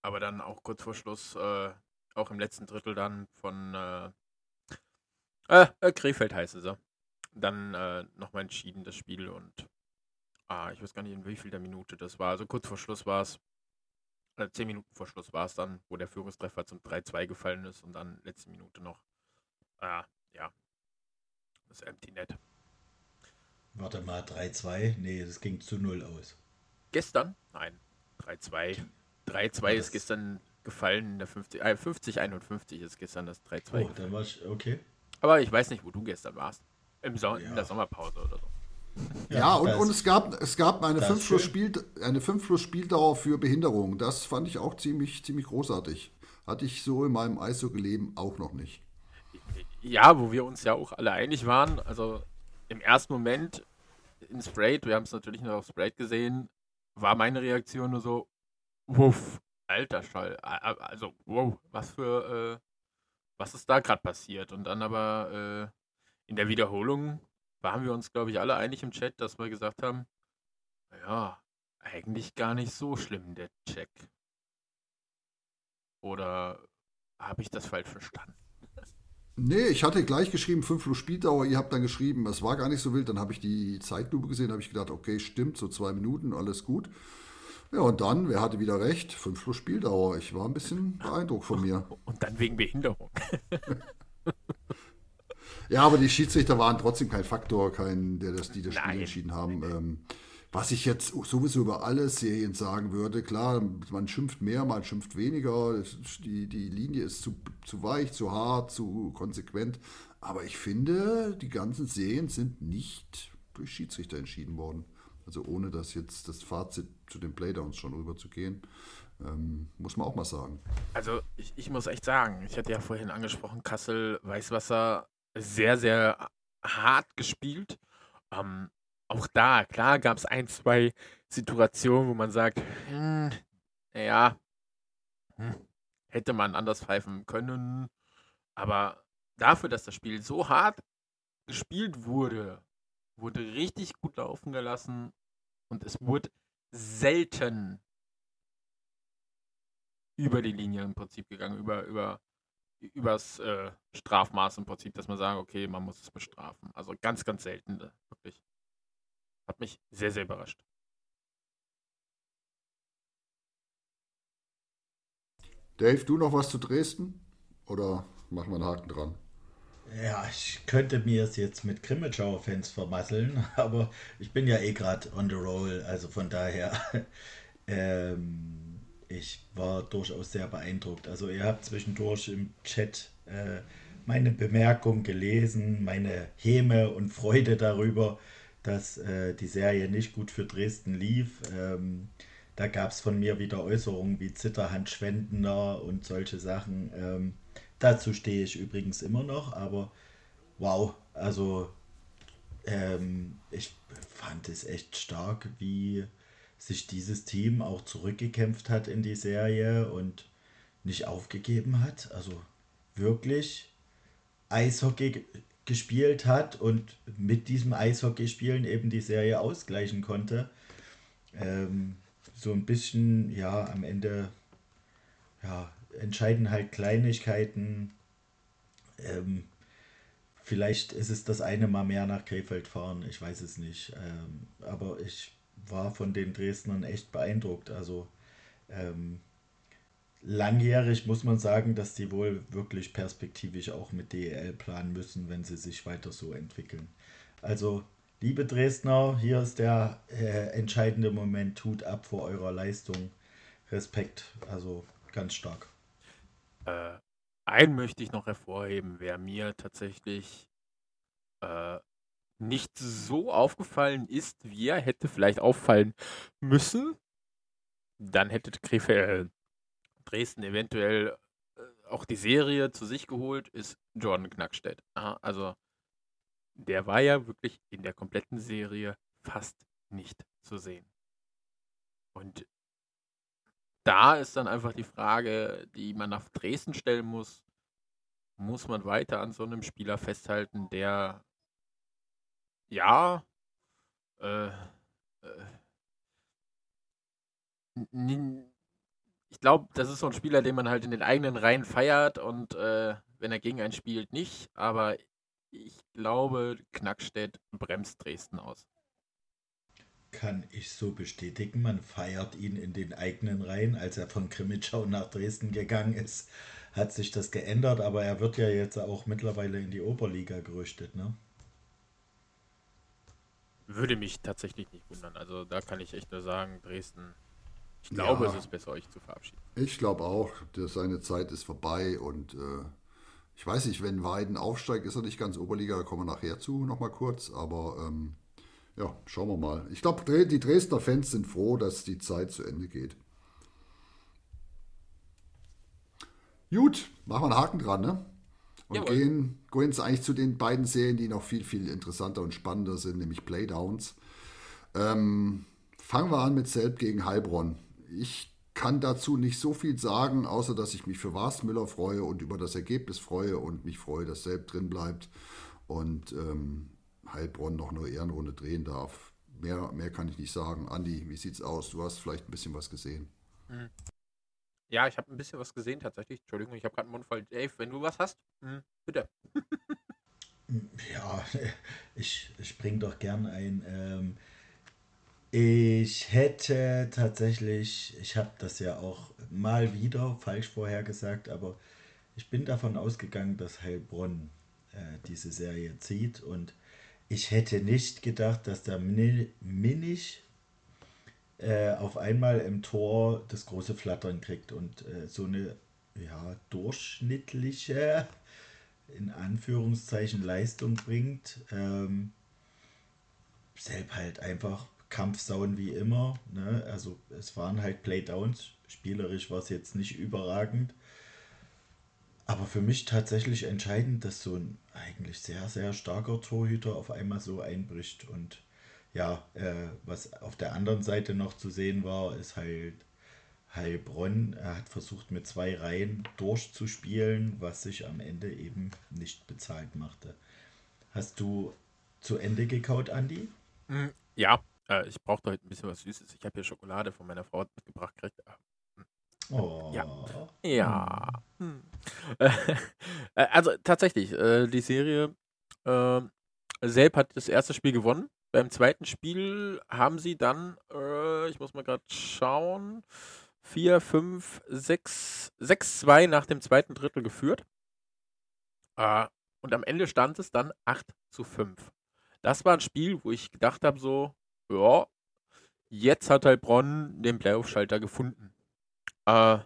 Aber dann auch kurz vor Schluss, äh, auch im letzten Drittel dann von äh, äh, äh Krefeld heißt es. Dann äh, nochmal entschieden das Spiel und ah, ich weiß gar nicht in wie viel der Minute das war. Also kurz vor Schluss war es, äh, zehn Minuten vor Schluss war es dann, wo der Führungstreffer zum 3-2 gefallen ist und dann letzte Minute noch, äh, ja, das Empty Net. Warte mal, 3-2? Nee, das ging zu 0 aus. Gestern? Nein, 3-2. 3-2 ist gestern gefallen in der 50, äh, 50 51 ist gestern das 3-2. Oh, dann war ich, okay. Aber ich weiß nicht, wo du gestern warst. Im so ja. In der Sommerpause oder so. Ja, ja und, und es gab, es gab eine 5 plus, Spiel, plus Spieldauer für Behinderung. Das fand ich auch ziemlich, ziemlich großartig. Hatte ich so in meinem Eishockey-Leben auch noch nicht. Ja, wo wir uns ja auch alle einig waren. Also im ersten Moment in Sprayed, wir haben es natürlich nur auf Sprayed gesehen, war meine Reaktion nur so, Wuff, alter Schall. Also, wow, was für, äh, was ist da gerade passiert? Und dann aber äh, in der Wiederholung waren wir uns, glaube ich, alle einig im Chat, dass wir gesagt haben, ja, eigentlich gar nicht so schlimm, der Check. Oder habe ich das falsch verstanden? Nee, ich hatte gleich geschrieben, 5 plus Spieldauer. Ihr habt dann geschrieben, es war gar nicht so wild. Dann habe ich die Zeitlupe gesehen, habe ich gedacht, okay, stimmt, so zwei Minuten, alles gut. Ja, und dann, wer hatte wieder recht? 5 plus Spieldauer. Ich war ein bisschen beeindruckt von mir. Und dann wegen Behinderung. ja, aber die Schiedsrichter waren trotzdem kein Faktor, kein, der das, die das Spiel Nein. entschieden haben. Ähm, was ich jetzt sowieso über alle Serien sagen würde, klar, man schimpft mehr, man schimpft weniger, die, die Linie ist zu, zu weich, zu hart, zu konsequent. Aber ich finde, die ganzen Serien sind nicht durch Schiedsrichter entschieden worden. Also ohne das jetzt das Fazit zu den Playdowns schon rüberzugehen, ähm, muss man auch mal sagen. Also ich, ich muss echt sagen, ich hatte ja vorhin angesprochen, Kassel Weißwasser sehr, sehr hart gespielt. Ähm, auch da, klar, gab es ein, zwei Situationen, wo man sagt, hm, naja, hm, hätte man anders pfeifen können. Aber dafür, dass das Spiel so hart gespielt wurde, wurde richtig gut laufen gelassen und es wurde selten über die Linie im Prinzip gegangen, über, über übers äh, Strafmaß im Prinzip, dass man sagt, okay, man muss es bestrafen. Also ganz, ganz selten, äh, wirklich. Hat mich sehr, sehr überrascht. Dave, du noch was zu Dresden? Oder machen wir einen Haken dran? Ja, ich könnte mir es jetzt mit Grimmitschauer-Fans vermasseln, aber ich bin ja eh gerade on the roll, also von daher, ähm, ich war durchaus sehr beeindruckt. Also ihr habt zwischendurch im Chat äh, meine Bemerkung gelesen, meine Häme und Freude darüber, dass äh, die Serie nicht gut für Dresden lief. Ähm, da gab es von mir wieder Äußerungen wie Zitterhand Schwendender und solche Sachen. Ähm, Dazu stehe ich übrigens immer noch, aber wow, also ähm, ich fand es echt stark, wie sich dieses Team auch zurückgekämpft hat in die Serie und nicht aufgegeben hat. Also wirklich Eishockey gespielt hat und mit diesem Eishockeyspielen eben die Serie ausgleichen konnte. Ähm, so ein bisschen, ja, am Ende, ja, entscheiden halt Kleinigkeiten. Ähm, vielleicht ist es das eine Mal mehr nach Krefeld fahren, ich weiß es nicht. Ähm, aber ich war von den Dresdnern echt beeindruckt. Also ähm, langjährig muss man sagen, dass die wohl wirklich perspektivisch auch mit DEL planen müssen, wenn sie sich weiter so entwickeln. Also, liebe Dresdner, hier ist der äh, entscheidende Moment. Tut ab vor eurer Leistung. Respekt. Also ganz stark. Äh, einen möchte ich noch hervorheben, wer mir tatsächlich äh, nicht so aufgefallen ist, wie er hätte vielleicht auffallen müssen. Dann hätte äh, Dresden eventuell äh, auch die Serie zu sich geholt, ist Jordan Knackstedt. Also der war ja wirklich in der kompletten Serie fast nicht zu sehen. Und da ist dann einfach die Frage, die man nach Dresden stellen muss, muss man weiter an so einem Spieler festhalten, der ja äh, äh, ich glaube, das ist so ein Spieler, den man halt in den eigenen Reihen feiert und äh, wenn er gegen einen spielt, nicht. Aber ich glaube, Knackstedt bremst Dresden aus. Kann ich so bestätigen. Man feiert ihn in den eigenen Reihen. Als er von Krimitschau nach Dresden gegangen ist, hat sich das geändert. Aber er wird ja jetzt auch mittlerweile in die Oberliga gerüstet, ne? Würde mich tatsächlich nicht wundern. Also da kann ich echt nur sagen, Dresden, ich glaube, ja, es ist besser, euch zu verabschieden. Ich glaube auch, dass seine Zeit ist vorbei und äh, ich weiß nicht, wenn Weiden aufsteigt, ist er nicht ganz Oberliga, da kommen wir nachher zu, nochmal kurz, aber ähm, ja, schauen wir mal. Ich glaube, die Dresdner Fans sind froh, dass die Zeit zu Ende geht. Gut, machen wir einen Haken dran, ne? Und Jawohl. gehen, gehen jetzt eigentlich zu den beiden Serien, die noch viel, viel interessanter und spannender sind, nämlich Playdowns. Ähm, fangen wir an mit Selb gegen Heilbronn. Ich kann dazu nicht so viel sagen, außer dass ich mich für Warsmüller freue und über das Ergebnis freue und mich freue, dass Selb drin bleibt und ähm, Heilbronn noch eine Ehrenrunde drehen darf. Mehr, mehr kann ich nicht sagen. Andi, wie sieht's aus? Du hast vielleicht ein bisschen was gesehen. Mhm. Ja, ich habe ein bisschen was gesehen tatsächlich. Entschuldigung, ich habe gerade einen Mund voll. Dave, wenn du was hast, hm, bitte. ja, ich spring doch gern ein. Ähm, ich hätte tatsächlich, ich habe das ja auch mal wieder falsch vorhergesagt, aber ich bin davon ausgegangen, dass Heilbronn äh, diese Serie zieht und ich hätte nicht gedacht, dass der Minich äh, auf einmal im Tor das große Flattern kriegt und äh, so eine ja, durchschnittliche, in Anführungszeichen, Leistung bringt. Ähm, selbst halt einfach Kampfsauen wie immer. Ne? Also es waren halt Playdowns. Spielerisch war es jetzt nicht überragend. Aber für mich tatsächlich entscheidend, dass so ein eigentlich sehr, sehr starker Torhüter auf einmal so einbricht und ja, äh, was auf der anderen Seite noch zu sehen war, ist halt Heilbronn. Er hat versucht, mit zwei Reihen durchzuspielen, was sich am Ende eben nicht bezahlt machte. Hast du zu Ende gekaut, Andi? Hm, ja, äh, ich brauchte heute ein bisschen was Süßes. Ich habe hier Schokolade von meiner Frau mitgebracht gekriegt. Hm. Oh. Ja. Ja. Hm. Äh, also tatsächlich, äh, die Serie äh, Selb hat das erste Spiel gewonnen. Beim zweiten Spiel haben sie dann, äh, ich muss mal gerade schauen, 4, 5, 6, 6, 2 nach dem zweiten Drittel geführt. Äh, und am Ende stand es dann 8 zu 5. Das war ein Spiel, wo ich gedacht habe, so, ja, jetzt hat Heilbronn den Playoff-Schalter gefunden. Äh,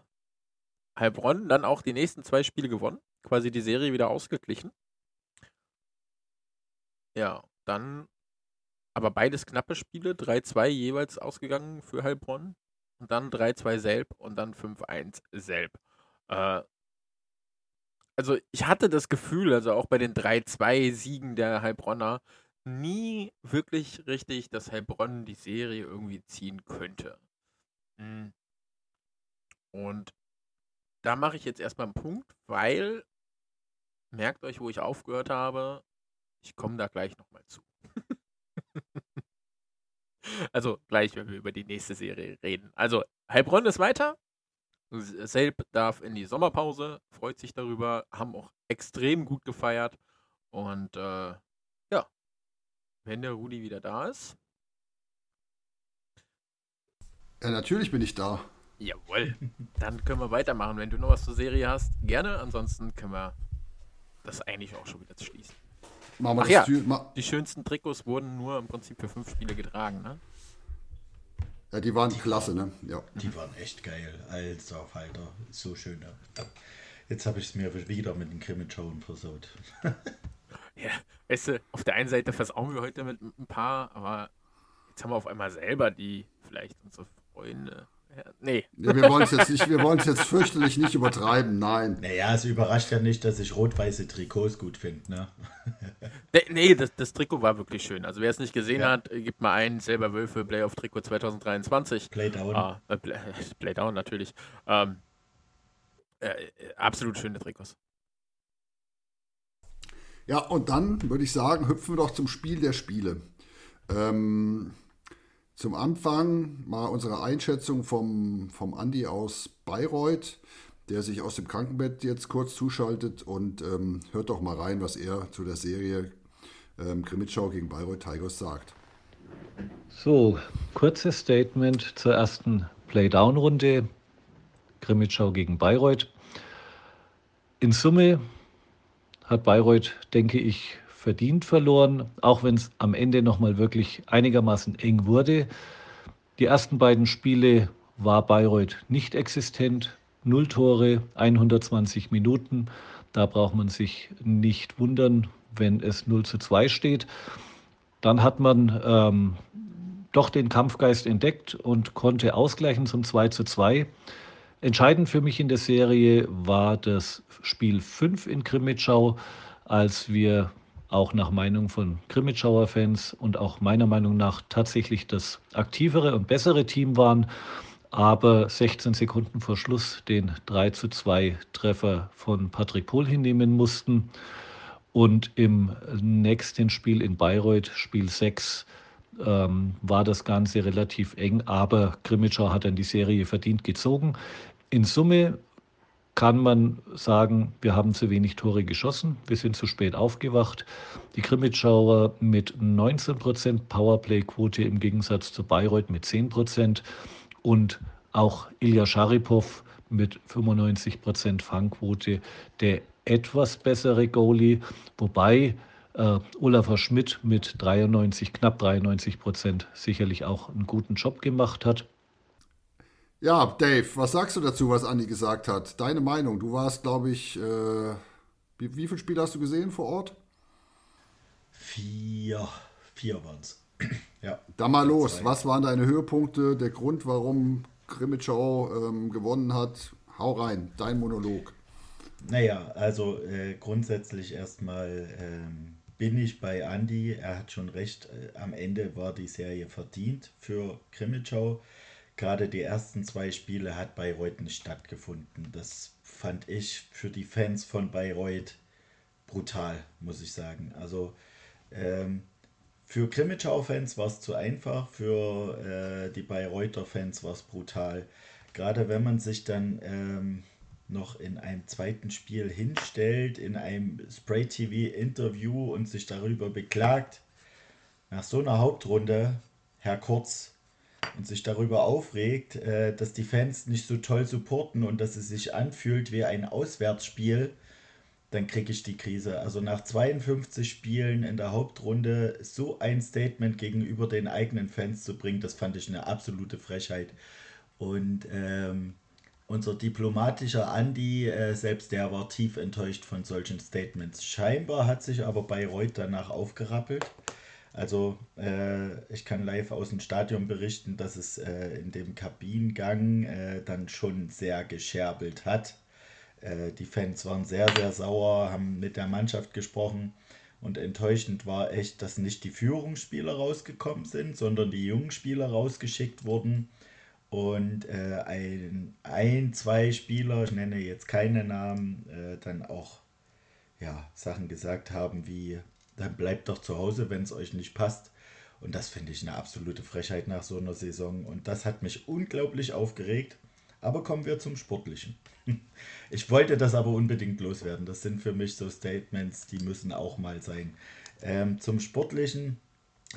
Heilbronn dann auch die nächsten zwei Spiele gewonnen, quasi die Serie wieder ausgeglichen. Ja, dann aber beides knappe Spiele, 3-2 jeweils ausgegangen für Heilbronn und dann 3-2 Selb und dann 5-1 Selb. Äh, also ich hatte das Gefühl, also auch bei den 3-2 Siegen der Heilbronner, nie wirklich richtig, dass Heilbronn die Serie irgendwie ziehen könnte. Hm. Und da mache ich jetzt erstmal einen Punkt, weil, merkt euch, wo ich aufgehört habe, ich komme da gleich nochmal zu. also gleich, wenn wir über die nächste Serie reden. Also Heilbronn ist weiter. Selb darf in die Sommerpause, freut sich darüber, haben auch extrem gut gefeiert. Und äh, ja, wenn der Rudi wieder da ist. Ja, natürlich bin ich da. Jawohl. Dann können wir weitermachen. Wenn du noch was zur Serie hast, gerne. Ansonsten können wir das eigentlich auch schon wieder schließen. Machen wir Ach ja, Tür, ma die schönsten Trikots wurden nur im Prinzip für fünf Spiele getragen, ne? Ja, die waren die klasse, ne? Ja. Die waren echt geil. Alter Falter, so schön. Jetzt habe ich es mir wieder mit den Krimmelschauen versaut. ja, weißt du, auf der einen Seite versauen wir heute mit ein paar, aber jetzt haben wir auf einmal selber die, vielleicht unsere Freunde, nee. nee. Wir wollen es jetzt nicht, wir wollen es jetzt fürchterlich nicht übertreiben, nein. Naja, es überrascht ja nicht, dass ich rot-weiße Trikots gut finde, ne? nee, das, das, Trikot war wirklich schön. Also wer es nicht gesehen ja. hat, gibt mal ein, selber Wölfe, Playoff-Trikot 2023. Playdown. Ah, äh, Play, Playdown natürlich. Ähm, äh, absolut schöne Trikots. Ja, und dann würde ich sagen, hüpfen wir doch zum Spiel der Spiele. Ähm, zum Anfang mal unsere Einschätzung vom, vom Andi aus Bayreuth, der sich aus dem Krankenbett jetzt kurz zuschaltet und ähm, hört doch mal rein, was er zu der Serie ähm, Krimitschau gegen Bayreuth Tigers sagt. So, kurzes Statement zur ersten Playdown-Runde. Krimitschau gegen Bayreuth. In Summe hat Bayreuth, denke ich, verdient verloren, auch wenn es am Ende nochmal wirklich einigermaßen eng wurde. Die ersten beiden Spiele war Bayreuth nicht existent. Null Tore, 120 Minuten. Da braucht man sich nicht wundern, wenn es 0 zu 2 steht. Dann hat man ähm, doch den Kampfgeist entdeckt und konnte ausgleichen zum 2 zu 2. Entscheidend für mich in der Serie war das Spiel 5 in Krimitschau, als wir auch nach Meinung von Krimitschauer Fans und auch meiner Meinung nach tatsächlich das aktivere und bessere Team waren, aber 16 Sekunden vor Schluss den 3 zu 2 Treffer von Patrick Pohl hinnehmen mussten. Und im nächsten Spiel in Bayreuth, Spiel 6, ähm, war das Ganze relativ eng, aber Krimitschau hat dann die Serie verdient gezogen. In Summe kann man sagen, wir haben zu wenig Tore geschossen, wir sind zu spät aufgewacht. Die Krimitschauer mit 19% Powerplay-Quote im Gegensatz zu Bayreuth mit 10% und auch Ilya Scharipov mit 95% Fangquote, der etwas bessere Goalie, wobei äh, Olafur Schmidt mit 93, knapp 93% sicherlich auch einen guten Job gemacht hat. Ja, Dave, was sagst du dazu, was Andi gesagt hat? Deine Meinung? Du warst, glaube ich, äh, wie, wie viele Spiele hast du gesehen vor Ort? Vier. Vier waren es. ja. Da mal los. Zwei. Was waren deine Höhepunkte? Der Grund, warum Krimitschau ähm, gewonnen hat? Hau rein, dein Monolog. Naja, also äh, grundsätzlich erstmal ähm, bin ich bei Andy. Er hat schon recht. Äh, am Ende war die Serie verdient für Krimitschau gerade die ersten zwei Spiele hat Bayreuth nicht stattgefunden. Das fand ich für die Fans von Bayreuth brutal, muss ich sagen. Also ähm, für Krimitschau-Fans war es zu einfach, für äh, die Bayreuther Fans war es brutal. Gerade wenn man sich dann ähm, noch in einem zweiten Spiel hinstellt, in einem Spray-TV-Interview und sich darüber beklagt, nach so einer Hauptrunde, Herr Kurz, und sich darüber aufregt, äh, dass die Fans nicht so toll supporten und dass es sich anfühlt wie ein Auswärtsspiel, dann kriege ich die Krise. Also nach 52 Spielen in der Hauptrunde so ein Statement gegenüber den eigenen Fans zu bringen, das fand ich eine absolute Frechheit. Und ähm, unser diplomatischer Andi, äh, selbst der war tief enttäuscht von solchen Statements. Scheinbar hat sich aber Bayreuth danach aufgerappelt also äh, ich kann live aus dem Stadion berichten, dass es äh, in dem Kabinengang äh, dann schon sehr gescherbelt hat. Äh, die Fans waren sehr, sehr sauer, haben mit der Mannschaft gesprochen und enttäuschend war echt, dass nicht die Führungsspieler rausgekommen sind, sondern die jungen Spieler rausgeschickt wurden. Und äh, ein, ein, zwei Spieler, ich nenne jetzt keine Namen, äh, dann auch ja, Sachen gesagt haben wie dann bleibt doch zu Hause, wenn es euch nicht passt. Und das finde ich eine absolute Frechheit nach so einer Saison. Und das hat mich unglaublich aufgeregt. Aber kommen wir zum Sportlichen. Ich wollte das aber unbedingt loswerden. Das sind für mich so Statements, die müssen auch mal sein. Ähm, zum Sportlichen,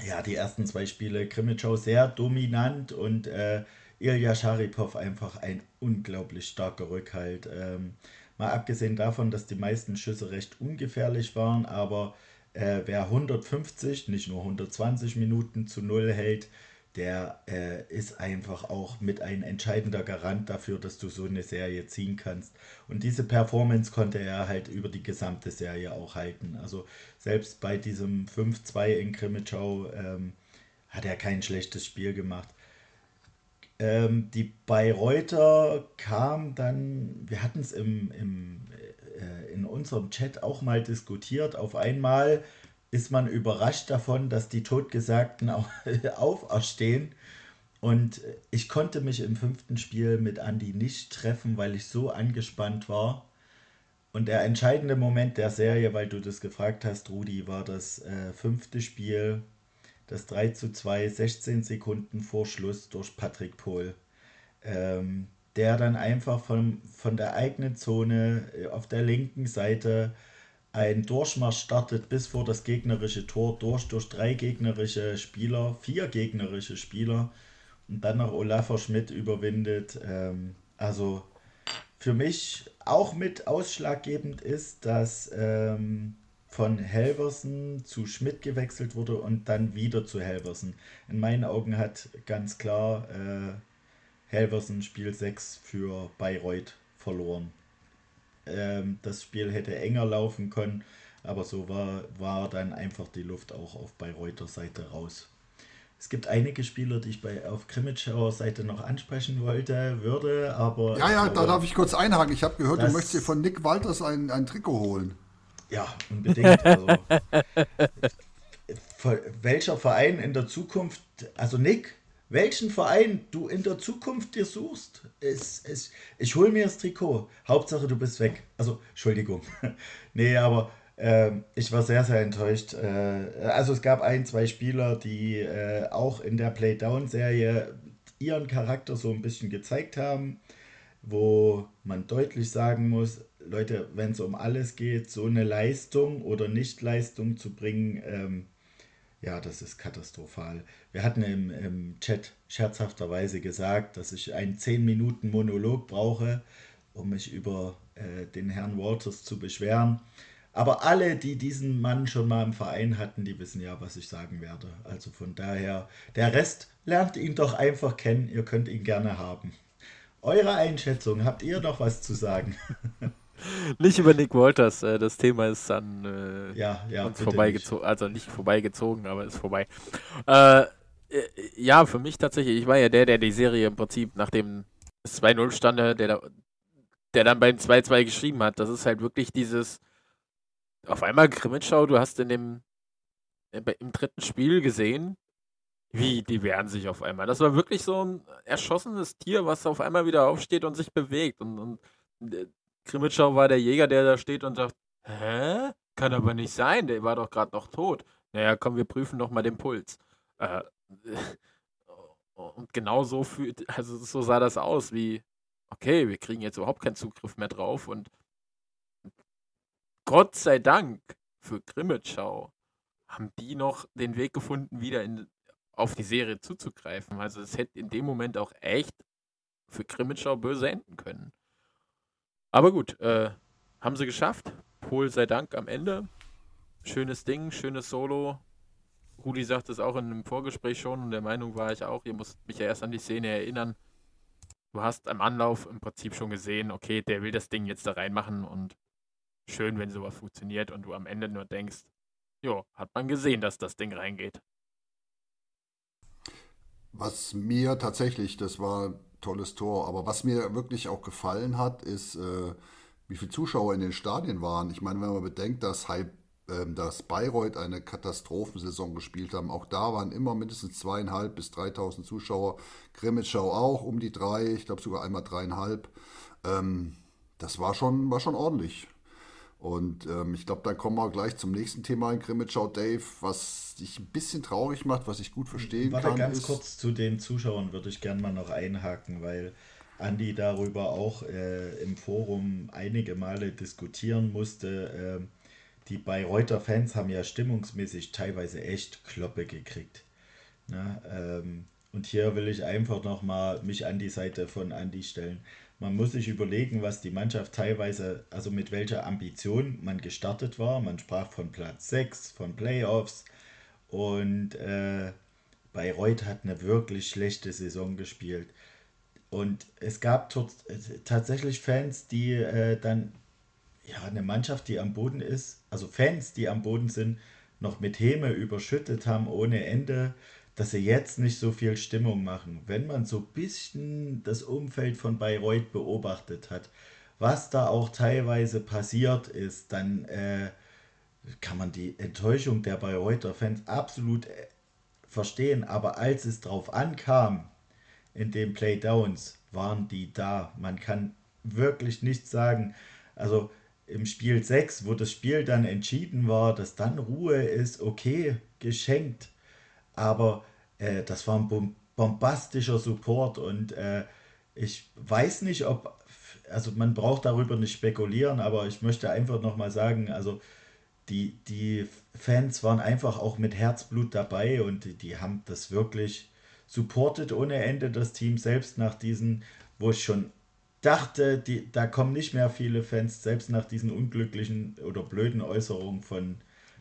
ja, die ersten zwei Spiele, Krimitschau sehr dominant und äh, Ilya Scharipov einfach ein unglaublich starker Rückhalt. Ähm, mal abgesehen davon, dass die meisten Schüsse recht ungefährlich waren, aber äh, wer 150, nicht nur 120 Minuten zu Null hält, der äh, ist einfach auch mit ein entscheidender Garant dafür, dass du so eine Serie ziehen kannst. Und diese Performance konnte er halt über die gesamte Serie auch halten. Also selbst bei diesem 5-2 in Krimitschau ähm, hat er kein schlechtes Spiel gemacht. Ähm, die Bayreuther kam dann, wir hatten es im, im, in unserem Chat auch mal diskutiert, auf einmal ist man überrascht davon, dass die Totgesagten auch auferstehen. Und ich konnte mich im fünften Spiel mit Andy nicht treffen, weil ich so angespannt war. Und der entscheidende Moment der Serie, weil du das gefragt hast, Rudi, war das äh, fünfte Spiel, das 3 zu 2, 16 Sekunden vor Schluss durch Patrick Pohl. Ähm, der dann einfach von, von der eigenen Zone äh, auf der linken Seite ein Durchmarsch startet bis vor das gegnerische Tor durch, durch drei gegnerische Spieler, vier gegnerische Spieler und dann noch Olafur Schmidt überwindet. Ähm, also für mich auch mit ausschlaggebend ist, dass ähm, von Helversen zu Schmidt gewechselt wurde und dann wieder zu Helversen. In meinen Augen hat ganz klar äh, Helversen Spiel 6 für Bayreuth verloren. Ähm, das Spiel hätte enger laufen können, aber so war, war dann einfach die Luft auch auf Bayreuther Seite raus. Es gibt einige Spieler, die ich bei, auf Krimitschauer Seite noch ansprechen wollte, würde, aber. Ja, ja, da darf ich kurz einhaken. Ich habe gehört, du möchtest dir von Nick Walters ein, ein Trikot holen. Ja, unbedingt. Also, welcher Verein in der Zukunft, also Nick, welchen Verein du in der Zukunft dir suchst. Es, es, ich hole mir das Trikot. Hauptsache, du bist weg. Also, Entschuldigung. nee, aber äh, ich war sehr, sehr enttäuscht. Äh, also, es gab ein, zwei Spieler, die äh, auch in der Playdown-Serie ihren Charakter so ein bisschen gezeigt haben, wo man deutlich sagen muss, Leute, wenn es um alles geht, so eine Leistung oder Nichtleistung zu bringen, ähm, ja, das ist katastrophal. Wir hatten im, im Chat scherzhafterweise gesagt, dass ich einen 10 Minuten Monolog brauche, um mich über äh, den Herrn Walters zu beschweren. Aber alle, die diesen Mann schon mal im Verein hatten, die wissen ja, was ich sagen werde. Also von daher, der Rest lernt ihn doch einfach kennen. Ihr könnt ihn gerne haben. Eure Einschätzung, habt ihr noch was zu sagen? nicht über Nick Walters. Äh, das Thema ist dann äh, ja, ja, uns vorbeigezogen. Also nicht vorbeigezogen, aber ist vorbei. Äh, ja, für mich tatsächlich. Ich war ja der, der die Serie im Prinzip nach dem 2-0 stand, der, der dann beim 2-2 geschrieben hat. Das ist halt wirklich dieses. Auf einmal Grimmitschau, du hast in dem im dritten Spiel gesehen, wie die wehren sich auf einmal. Das war wirklich so ein erschossenes Tier, was auf einmal wieder aufsteht und sich bewegt. Und, und äh, Krimitschau war der Jäger, der da steht und sagt, hä? Kann aber nicht sein, der war doch gerade noch tot. Naja, komm, wir prüfen noch mal den Puls. Äh, und genau so fühlt, also so sah das aus, wie, okay, wir kriegen jetzt überhaupt keinen Zugriff mehr drauf und Gott sei Dank für Grimmitschau haben die noch den Weg gefunden, wieder in, auf die Serie zuzugreifen. Also es hätte in dem Moment auch echt für Grimmitschau böse enden können. Aber gut, äh, haben sie geschafft. Pol sei Dank am Ende. Schönes Ding, schönes Solo. Rudi sagt es auch in einem Vorgespräch schon und der Meinung war ich auch, ihr müsst mich ja erst an die Szene erinnern. Du hast am Anlauf im Prinzip schon gesehen, okay, der will das Ding jetzt da reinmachen und schön, wenn sowas funktioniert und du am Ende nur denkst, jo, hat man gesehen, dass das Ding reingeht. Was mir tatsächlich, das war tolles Tor. Aber was mir wirklich auch gefallen hat, ist, äh, wie viele Zuschauer in den Stadien waren. Ich meine, wenn man bedenkt, dass, äh, dass Bayreuth eine Katastrophensaison gespielt haben, auch da waren immer mindestens zweieinhalb bis 3000 Zuschauer. Grimmitschau auch um die drei, ich glaube sogar einmal dreieinhalb. Ähm, das war schon, war schon ordentlich. Und ähm, ich glaube, dann kommen wir gleich zum nächsten Thema in Grimmitschau, Dave, was dich ein bisschen traurig macht, was ich gut verstehen Warte, kann. ganz ist, kurz zu den Zuschauern würde ich gerne mal noch einhaken, weil Andi darüber auch äh, im Forum einige Male diskutieren musste. Äh, die Bayreuther Fans haben ja stimmungsmäßig teilweise echt Kloppe gekriegt. Na, ähm, und hier will ich einfach nochmal mich an die Seite von Andi stellen. Man muss sich überlegen, was die Mannschaft teilweise, also mit welcher Ambition man gestartet war. Man sprach von Platz 6, von Playoffs. Und äh, Bayreuth hat eine wirklich schlechte Saison gespielt. Und es gab tatsächlich Fans, die äh, dann, ja, eine Mannschaft, die am Boden ist, also Fans, die am Boden sind, noch mit Häme überschüttet haben ohne Ende, dass sie jetzt nicht so viel Stimmung machen. Wenn man so ein bisschen das Umfeld von Bayreuth beobachtet hat, was da auch teilweise passiert ist, dann äh, kann man die Enttäuschung der Bayreuther Fans absolut äh, verstehen. Aber als es drauf ankam, in den Playdowns, waren die da. Man kann wirklich nichts sagen. Also im Spiel 6, wo das Spiel dann entschieden war, dass dann Ruhe ist, okay, geschenkt. Aber äh, das war ein bombastischer Support und äh, ich weiß nicht, ob, also man braucht darüber nicht spekulieren, aber ich möchte einfach nochmal sagen, also die, die Fans waren einfach auch mit Herzblut dabei und die, die haben das wirklich supportet ohne Ende, das Team selbst nach diesen, wo ich schon dachte, die, da kommen nicht mehr viele Fans, selbst nach diesen unglücklichen oder blöden Äußerungen von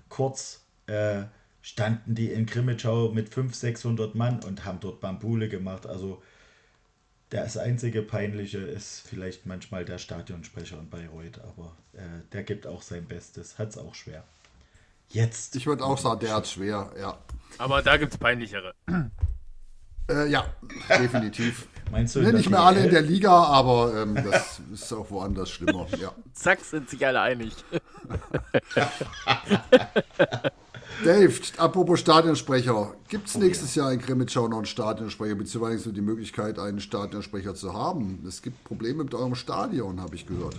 Kurz, äh, standen die in Grimmitschau mit 500, 600 Mann und haben dort Bambule gemacht. Also das einzige Peinliche ist vielleicht manchmal der Stadionsprecher in Bayreuth, aber äh, der gibt auch sein Bestes, hat es auch schwer. Jetzt. Ich würde auch sagen, der hat schwer, ja. Aber da gibt es peinlichere. Äh, ja, definitiv. Meinst du? nicht mehr alle in der Liga, aber ähm, das ist auch woanders schlimmer. Ja. Zack, sind sich alle einig. Dave, apropos Stadionsprecher, gibt es oh, nächstes ja. Jahr in Krimitschau noch einen Stadionsprecher, beziehungsweise die Möglichkeit, einen Stadionsprecher zu haben? Es gibt Probleme mit eurem Stadion, habe ich gehört.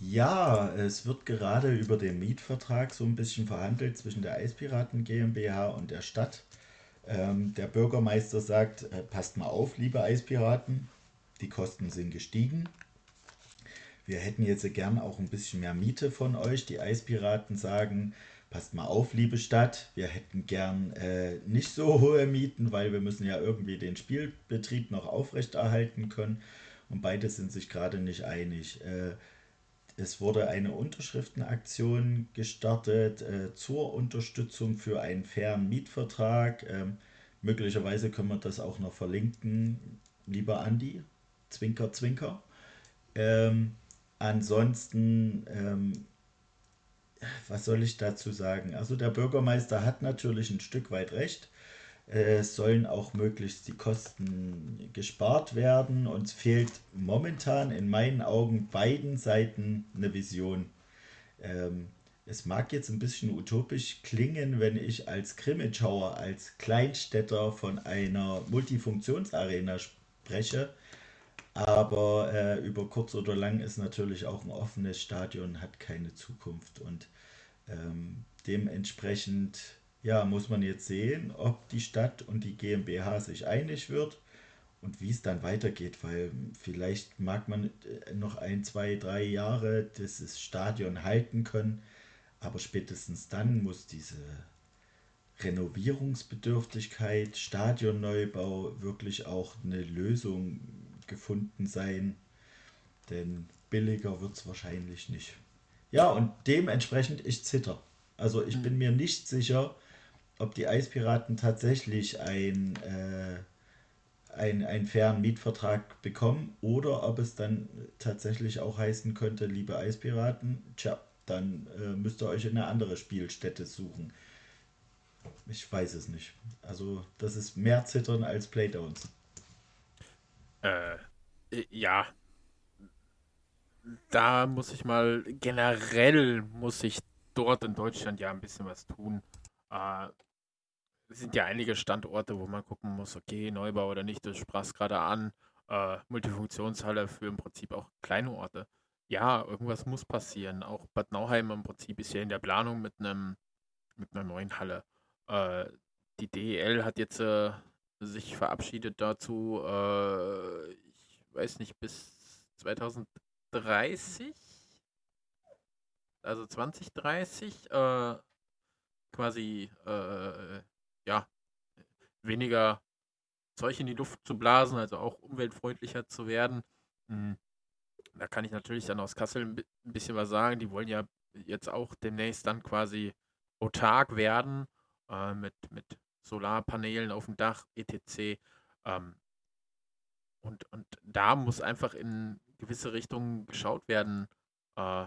Ja, es wird gerade über den Mietvertrag so ein bisschen verhandelt zwischen der Eispiraten GmbH und der Stadt. Ähm, der Bürgermeister sagt, äh, passt mal auf, liebe Eispiraten, die Kosten sind gestiegen. Wir hätten jetzt gern auch ein bisschen mehr Miete von euch. Die Eispiraten sagen, passt mal auf, liebe Stadt, wir hätten gern äh, nicht so hohe Mieten, weil wir müssen ja irgendwie den Spielbetrieb noch aufrechterhalten können. Und beide sind sich gerade nicht einig. Äh, es wurde eine Unterschriftenaktion gestartet äh, zur Unterstützung für einen fairen Mietvertrag. Ähm, möglicherweise können wir das auch noch verlinken, lieber Andi. Zwinker, Zwinker. Ähm, ansonsten ähm, was soll ich dazu sagen? Also der Bürgermeister hat natürlich ein Stück weit recht. Es sollen auch möglichst die Kosten gespart werden. Uns fehlt momentan in meinen Augen beiden Seiten eine Vision. Ähm, es mag jetzt ein bisschen utopisch klingen, wenn ich als Krimitschauer, als Kleinstädter von einer Multifunktionsarena spreche. Aber äh, über kurz oder lang ist natürlich auch ein offenes Stadion, hat keine Zukunft. Und ähm, dementsprechend ja, muss man jetzt sehen, ob die Stadt und die GmbH sich einig wird und wie es dann weitergeht, weil vielleicht mag man äh, noch ein, zwei, drei Jahre dieses Stadion halten können, aber spätestens dann muss diese Renovierungsbedürftigkeit, Stadionneubau wirklich auch eine Lösung gefunden sein, denn billiger wird es wahrscheinlich nicht. Ja, und dementsprechend, ich zitter. Also ich bin mhm. mir nicht sicher, ob die Eispiraten tatsächlich ein, äh, ein, einen fairen Mietvertrag bekommen oder ob es dann tatsächlich auch heißen könnte, liebe Eispiraten, tja, dann äh, müsst ihr euch eine andere Spielstätte suchen. Ich weiß es nicht. Also das ist mehr Zittern als Playdowns. Äh, ja, da muss ich mal, generell muss ich dort in Deutschland ja ein bisschen was tun. Äh, es sind ja einige Standorte, wo man gucken muss, okay, Neubau oder nicht, du sprachst gerade an, äh, Multifunktionshalle für im Prinzip auch kleine Orte. Ja, irgendwas muss passieren. Auch Bad Nauheim im Prinzip ist ja in der Planung mit einem mit einer neuen Halle. Äh, die DEL hat jetzt äh, sich verabschiedet dazu, äh, ich weiß nicht, bis 2000 30, also 2030, äh, quasi, äh, ja, weniger Zeug in die Luft zu blasen, also auch umweltfreundlicher zu werden. Hm. Da kann ich natürlich dann aus Kassel ein bisschen was sagen. Die wollen ja jetzt auch demnächst dann quasi autark werden äh, mit, mit Solarpanelen auf dem Dach, etc. Ähm, und, und da muss einfach in gewisse Richtungen geschaut werden, äh,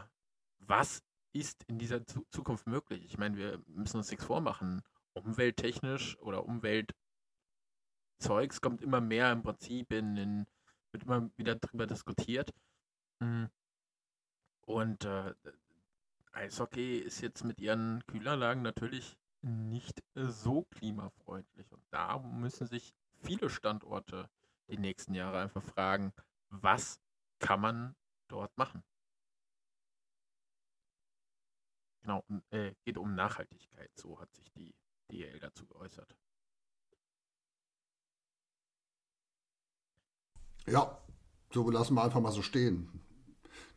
was ist in dieser Zu Zukunft möglich. Ich meine, wir müssen uns nichts vormachen. Umwelttechnisch oder Umweltzeugs kommt immer mehr im Prinzip in, in wird immer wieder darüber diskutiert. Hm. Und äh, Eishockey ist jetzt mit ihren Kühlanlagen natürlich nicht so klimafreundlich. Und da müssen sich viele Standorte die nächsten Jahre einfach fragen, was kann man dort machen? Genau, äh, geht um Nachhaltigkeit, so hat sich die DL dazu geäußert. Ja, so lassen wir einfach mal so stehen.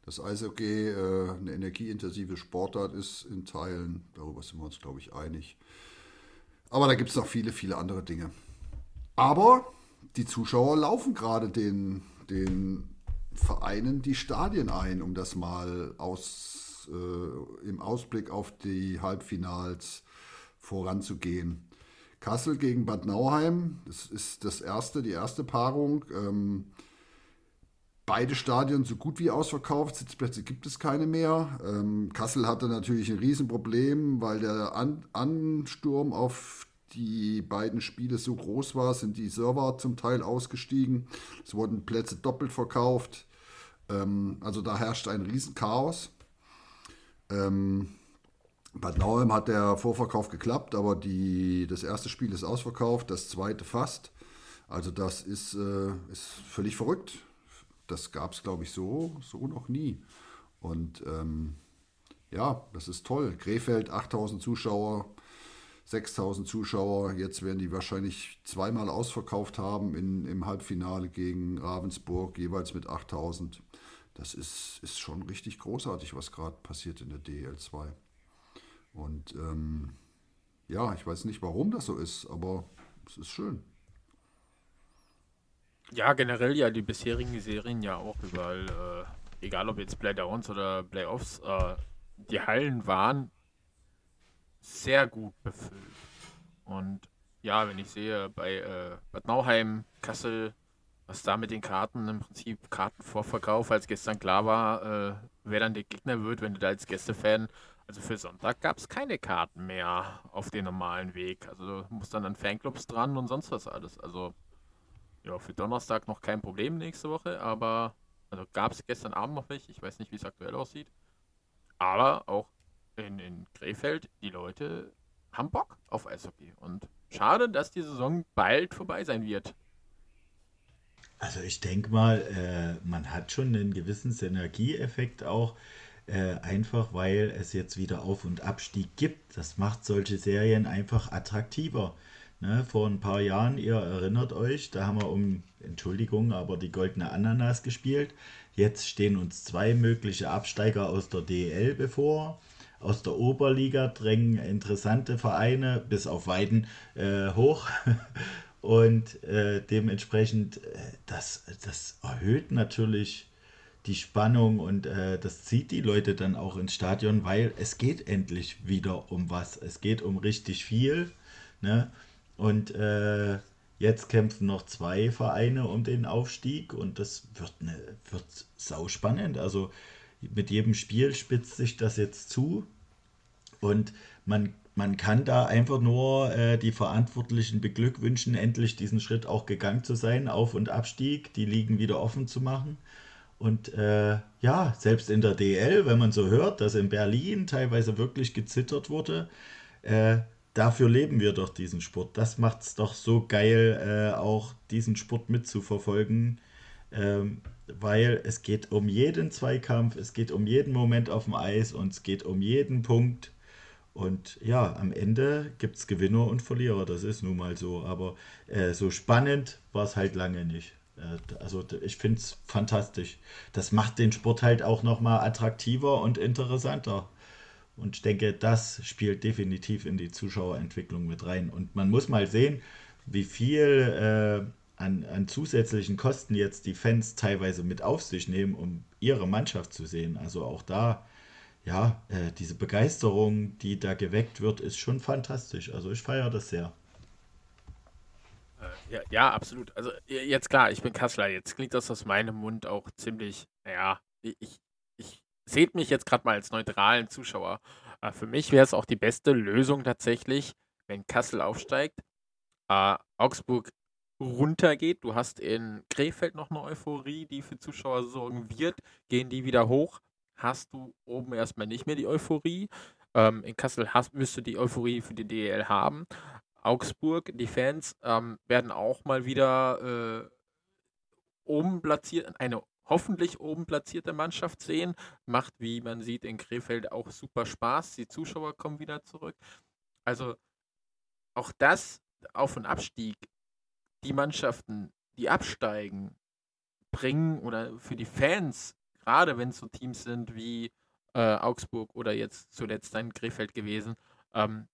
Das Eishockey äh, eine energieintensive Sportart ist in Teilen, darüber sind wir uns, glaube ich, einig. Aber da gibt es noch viele, viele andere Dinge. Aber die Zuschauer laufen gerade den, den Vereinen die Stadien ein, um das mal aus, äh, im Ausblick auf die Halbfinals voranzugehen. Kassel gegen Bad Nauheim, das ist das erste, die erste Paarung. Ähm, beide Stadien so gut wie ausverkauft, Sitzplätze gibt es keine mehr. Ähm, Kassel hatte natürlich ein Riesenproblem, weil der An Ansturm auf die beiden Spiele so groß war, sind die Server zum Teil ausgestiegen. Es wurden Plätze doppelt verkauft. Ähm, also da herrscht ein Riesenchaos. Ähm, Bad Nauheim hat der Vorverkauf geklappt, aber die, das erste Spiel ist ausverkauft, das zweite fast. Also das ist, äh, ist völlig verrückt. Das gab es, glaube ich, so, so noch nie. Und ähm, ja, das ist toll. Krefeld, 8000 Zuschauer, 6000 Zuschauer. Jetzt werden die wahrscheinlich zweimal ausverkauft haben in, im Halbfinale gegen Ravensburg, jeweils mit 8000. Das ist, ist schon richtig großartig, was gerade passiert in der DL2. Und ähm, ja, ich weiß nicht, warum das so ist, aber es ist schön. Ja, generell ja die bisherigen Serien ja auch überall, äh, egal ob jetzt Playdowns oder Playoffs, äh, die Hallen waren sehr gut befüllt. Und ja, wenn ich sehe, bei äh, Bad Nauheim, Kassel, was da mit den Karten im Prinzip Kartenvorverkauf, als gestern klar war, äh, wer dann der Gegner wird, wenn du da als Gästefan, also für Sonntag gab es keine Karten mehr auf den normalen Weg. Also du musst dann an Fanclubs dran und sonst was alles. Also ja, für Donnerstag noch kein Problem nächste Woche, aber also gab es gestern Abend noch welche. Ich weiß nicht, wie es aktuell aussieht. Aber auch in, in Krefeld, die Leute haben Bock auf Eishockey. Und schade, dass die Saison bald vorbei sein wird. Also ich denke mal, äh, man hat schon einen gewissen Synergieeffekt auch, äh, einfach weil es jetzt wieder Auf- und Abstieg gibt. Das macht solche Serien einfach attraktiver. Ne, vor ein paar Jahren, ihr erinnert euch, da haben wir um, Entschuldigung, aber die goldene Ananas gespielt. Jetzt stehen uns zwei mögliche Absteiger aus der DL bevor aus der Oberliga drängen interessante Vereine bis auf Weiden äh, hoch. Und äh, dementsprechend, äh, das, das erhöht natürlich die Spannung und äh, das zieht die Leute dann auch ins Stadion, weil es geht endlich wieder um was. Es geht um richtig viel. Ne? Und äh, jetzt kämpfen noch zwei Vereine um den Aufstieg und das wird, ne, wird sau spannend. Also mit jedem Spiel spitzt sich das jetzt zu und man, man kann da einfach nur äh, die Verantwortlichen beglückwünschen, endlich diesen Schritt auch gegangen zu sein, Auf- und Abstieg, die Ligen wieder offen zu machen. Und äh, ja, selbst in der DL, wenn man so hört, dass in Berlin teilweise wirklich gezittert wurde, äh, dafür leben wir doch diesen Sport. Das macht es doch so geil, äh, auch diesen Sport mitzuverfolgen. Ähm, weil es geht um jeden Zweikampf, es geht um jeden Moment auf dem Eis und es geht um jeden Punkt. Und ja, am Ende gibt es Gewinner und Verlierer, das ist nun mal so. Aber äh, so spannend war es halt lange nicht. Äh, also ich finde es fantastisch. Das macht den Sport halt auch nochmal attraktiver und interessanter. Und ich denke, das spielt definitiv in die Zuschauerentwicklung mit rein. Und man muss mal sehen, wie viel äh, an, an zusätzlichen Kosten jetzt die Fans teilweise mit auf sich nehmen, um ihre Mannschaft zu sehen. Also auch da, ja, äh, diese Begeisterung, die da geweckt wird, ist schon fantastisch. Also ich feiere das sehr. Äh, ja, ja, absolut. Also jetzt klar, ich bin Kassler. Jetzt klingt das aus meinem Mund auch ziemlich, naja, ich, ich seht mich jetzt gerade mal als neutralen Zuschauer. Äh, für mich wäre es auch die beste Lösung tatsächlich, wenn Kassel aufsteigt, äh, Augsburg runtergeht. Du hast in Krefeld noch eine Euphorie, die für Zuschauer sorgen wird. Gehen die wieder hoch, hast du oben erstmal nicht mehr die Euphorie. Ähm, in Kassel hast, wirst du die Euphorie für die DL haben. Augsburg, die Fans ähm, werden auch mal wieder äh, oben platziert, eine hoffentlich oben platzierte Mannschaft sehen. Macht, wie man sieht, in Krefeld auch super Spaß. Die Zuschauer kommen wieder zurück. Also auch das Auf- und Abstieg, die Mannschaften, die absteigen, bringen oder für die Fans, gerade wenn es so Teams sind wie äh, Augsburg oder jetzt zuletzt ein Krefeld gewesen, ähm,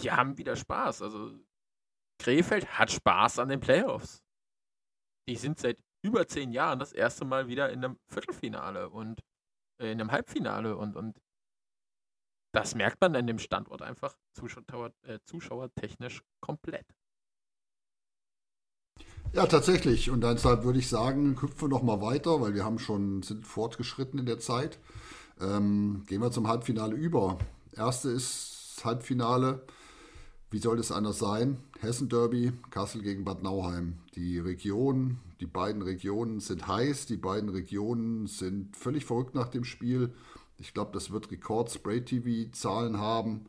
die haben wieder Spaß. Also Krefeld hat Spaß an den Playoffs. Die sind seit über zehn Jahren das erste Mal wieder in einem Viertelfinale und äh, in einem Halbfinale und, und das merkt man an dem Standort einfach Zuschauer, äh, zuschauertechnisch komplett. Ja, tatsächlich. Und deshalb würde ich sagen, hüpfen wir noch mal weiter, weil wir haben schon, sind fortgeschritten in der Zeit. Ähm, gehen wir zum Halbfinale über. Erste ist Halbfinale. Wie soll das anders sein? Hessen Derby, Kassel gegen Bad Nauheim. Die Region, die beiden Regionen sind heiß, die beiden Regionen sind völlig verrückt nach dem Spiel. Ich glaube, das wird Rekord-Spray-TV-Zahlen haben.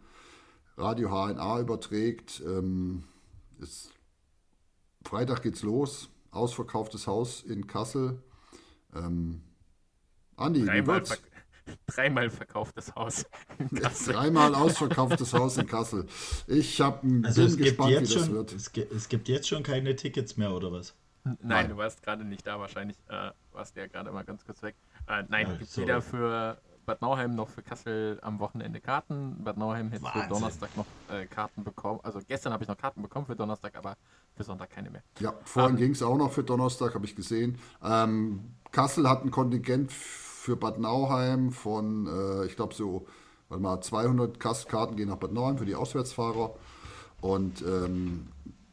Radio HNA überträgt. Ähm, ist, Freitag geht's los. Ausverkauftes Haus in Kassel. Ähm, Andi, Dreimal, wie wird's? verk dreimal verkauftes Haus. in Kassel. Dreimal ausverkauftes Haus in Kassel. Ich hab, bin Also es gibt, gespannt, wie jetzt das schon, wird. es, gibt, es gibt jetzt schon keine Tickets mehr, oder was? Nein, Nein. du warst gerade nicht da wahrscheinlich. Äh, warst ja gerade mal ganz kurz weg. Äh, nein, Ja, gibt sorry. weder für Bad Nauheim noch für Kassel am Wochenende Karten. Bad Nauheim hätte für. Donnerstag noch äh, Karten bekommen. Also gestern habe ich noch Karten bekommen für Donnerstag, aber für Sonntag keine mehr. Ja, vorhin Ähm, ging es auch noch für Donnerstag, habe ich gesehen. Ähm, Kassel hat ein Kontingent für Bad Nauheim von, äh, ich glaube so, warte mal, 200 Kas- Karten gehen nach Bad Nauheim für die Auswärtsfahrer. Und ähm,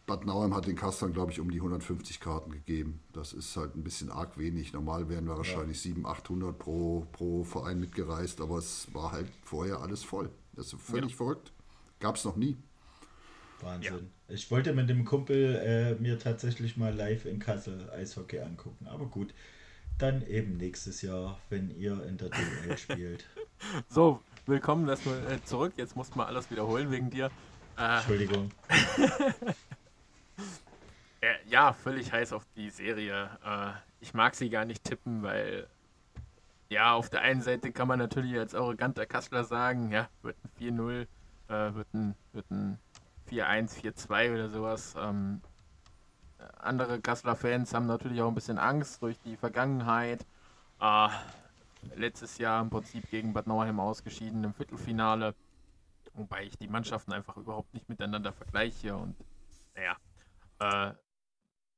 Bad Nauheim hat den Kastlern, glaube ich, um die 150 Karten gegeben. Das ist halt ein bisschen arg wenig. Normal wären wir wahrscheinlich 700, 800 pro, pro Verein mitgereist, aber es war halt vorher alles voll. Das ist völlig verrückt. Gab es noch nie. Wahnsinn. Ich wollte mit dem Kumpel äh, mir tatsächlich mal live in Kassel Eishockey angucken. Aber gut, dann eben nächstes Jahr, wenn ihr in der DL spielt. So, willkommen erstmal äh, zurück. Jetzt mussten wir alles wiederholen wegen dir. Äh, Entschuldigung. Ja, völlig heiß auf die Serie. Äh, ich mag sie gar nicht tippen, weil ja, auf der einen Seite kann man natürlich als arroganter Kassler sagen, ja, wird ein 4-0, äh, wird ein, wird ein 4-1, 4-2 oder sowas. Ähm, andere Kassler-Fans haben natürlich auch ein bisschen Angst durch die Vergangenheit. Äh, letztes Jahr im Prinzip gegen Bad Nauheim ausgeschieden im Viertelfinale. Wobei ich die Mannschaften einfach überhaupt nicht miteinander vergleiche und naja, äh,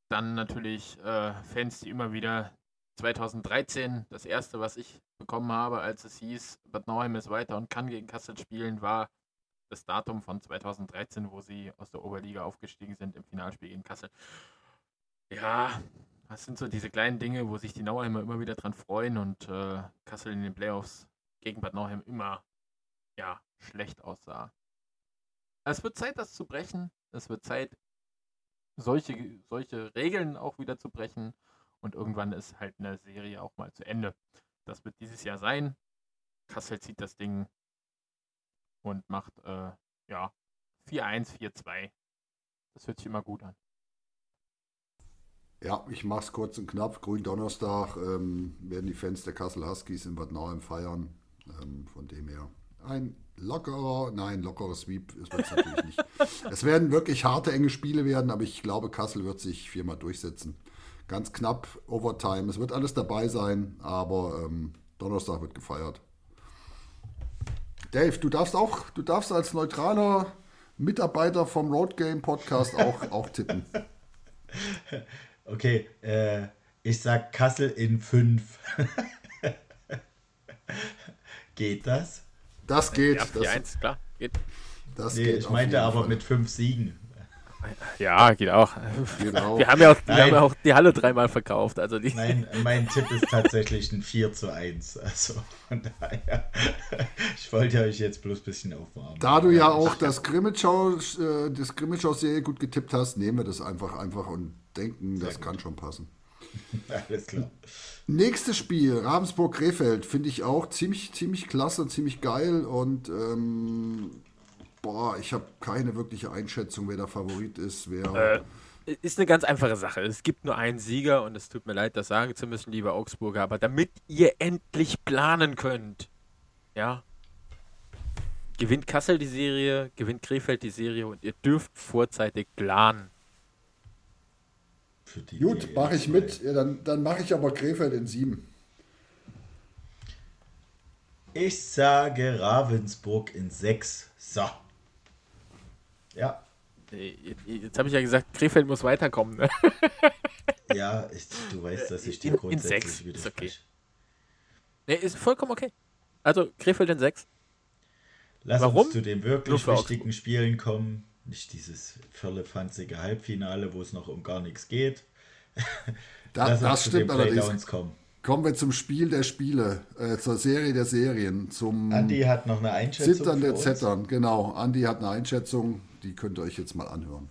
dann natürlich äh, Fans, die immer wieder 2013, das erste, was ich bekommen habe, als es hieß, Bad Nauheim ist weiter und kann gegen Kassel spielen, war das Datum von 2013, wo sie aus der Oberliga aufgestiegen sind im Finalspiel gegen Kassel. Ja, das sind so diese kleinen Dinge, wo sich die Nauheimer immer wieder dran freuen und äh, Kassel in den Playoffs gegen Bad Nauheim immer ja, schlecht aussah. Es wird Zeit, das zu brechen. Es wird Zeit, solche, solche Regeln auch wieder zu brechen. Und irgendwann ist halt eine Serie auch mal zu Ende. Das wird dieses Jahr sein. Kassel zieht das Ding und macht äh, ja 4-1, 4-2. Das hört sich immer gut an. Ja, ich mache es kurz und knapp. Gründonnerstag ähm, werden die Fans der Kassel Huskies in Bad Nauheim feiern. Ähm, von dem her ein lockerer, nein, lockerer Sweep ist es natürlich nicht. Es werden wirklich harte, enge Spiele werden, aber ich glaube, Kassel wird sich viermal durchsetzen. Ganz knapp, Overtime. Es wird alles dabei sein, aber ähm, Donnerstag wird gefeiert. Dave, du darfst auch, du darfst als neutraler Mitarbeiter vom Road Game Podcast auch, auch tippen. Okay, äh, ich sag Kassel in 5. Geht das? Das geht. Ja, das, 4-1, klar, geht. das Nee, geht ich meinte aber Fall. mit 5 Siegen. Ja, geht auch. Geht auch. Wir, haben ja auch, wir haben ja auch die Halle dreimal verkauft. Also die Nein, mein Tipp ist tatsächlich ein 4 zu 1. Also von daher, ich wollte euch jetzt bloß ein bisschen aufwarmen. Da du ja auch das Grimmitschau, äh, das Grimmitschau-Serie gut getippt hast, nehmen wir das einfach einfach und denken, Sehr das gut. kann schon passen. Alles klar. Nächstes Spiel, Ravensburg-Krefeld, finde ich auch ziemlich, ziemlich klasse, ziemlich geil und ähm, boah, ich habe keine wirkliche Einschätzung, wer der Favorit ist, wer. Äh, ist eine ganz einfache Sache. Es gibt nur einen Sieger und es tut mir leid, das sagen zu müssen, lieber Augsburger, aber damit ihr endlich planen könnt, ja, gewinnt Kassel die Serie, gewinnt Krefeld die Serie und ihr dürft vorzeitig planen. Gut, mache ich mit. Ja, dann dann mache ich aber Krefeld in sieben. Ich sage Ravensburg in sechs. So. Ja. Jetzt habe ich ja gesagt, Krefeld muss weiterkommen. Ne? ja, ich, du weißt, dass ich die grundsätzlich wieder ist okay. Nee, ist vollkommen okay. Also Krefeld in 6. Lass Warum? uns zu den wirklich wichtigen Spielen kommen. Nicht dieses völlefanzige Halbfinale, wo es noch um gar nichts geht. Da, Lass das stimmt allerdings. Kommen. Kommen wir zum Spiel der Spiele, äh, zur Serie der Serien, zum Andi hat noch eine Einschätzung. Zittern der Zettern, genau. Andi hat eine Einschätzung, die könnt ihr euch jetzt mal anhören.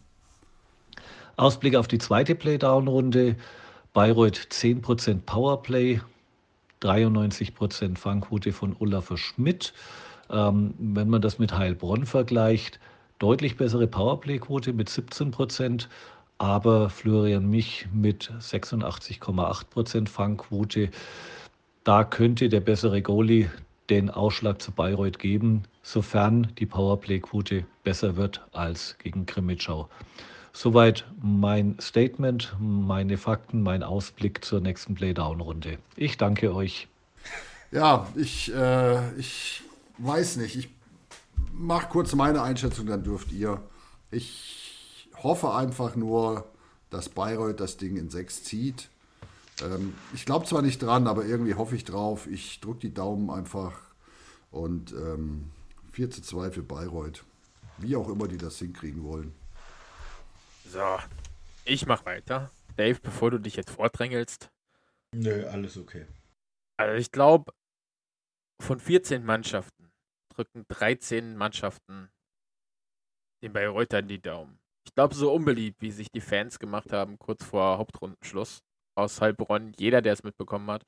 Ausblick auf die zweite Playdown-Runde. Bayreuth 10% Powerplay, 93% Fangquote von Olaf Schmidt. Ähm, wenn man das mit Heilbronn vergleicht, deutlich bessere Powerplay-Quote mit 17% aber Florian Mich mit 86,8% Fangquote. Da könnte der bessere Goalie den Ausschlag zu Bayreuth geben, sofern die Powerplay-Quote besser wird als gegen Grimmitschau. Soweit mein Statement, meine Fakten, mein Ausblick zur nächsten Playdown-Runde. Ich danke euch. Ja, ich, äh, ich weiß nicht. Ich mache kurz meine Einschätzung, dann dürft ihr. Ich hoffe einfach nur, dass Bayreuth das Ding in 6 zieht. Ähm, ich glaube zwar nicht dran, aber irgendwie hoffe ich drauf. Ich drücke die Daumen einfach und ähm, 4 zu 2 für Bayreuth. Wie auch immer die das hinkriegen wollen. So, ich mach weiter. Dave, bevor du dich jetzt vordrängelst. Nö, alles okay. Also ich glaube, von 14 Mannschaften drücken 13 Mannschaften den Bayreuther in die Daumen. Ich glaube, so unbeliebt, wie sich die Fans gemacht haben, kurz vor Hauptrundenschluss aus Heilbronn, jeder, der es mitbekommen hat.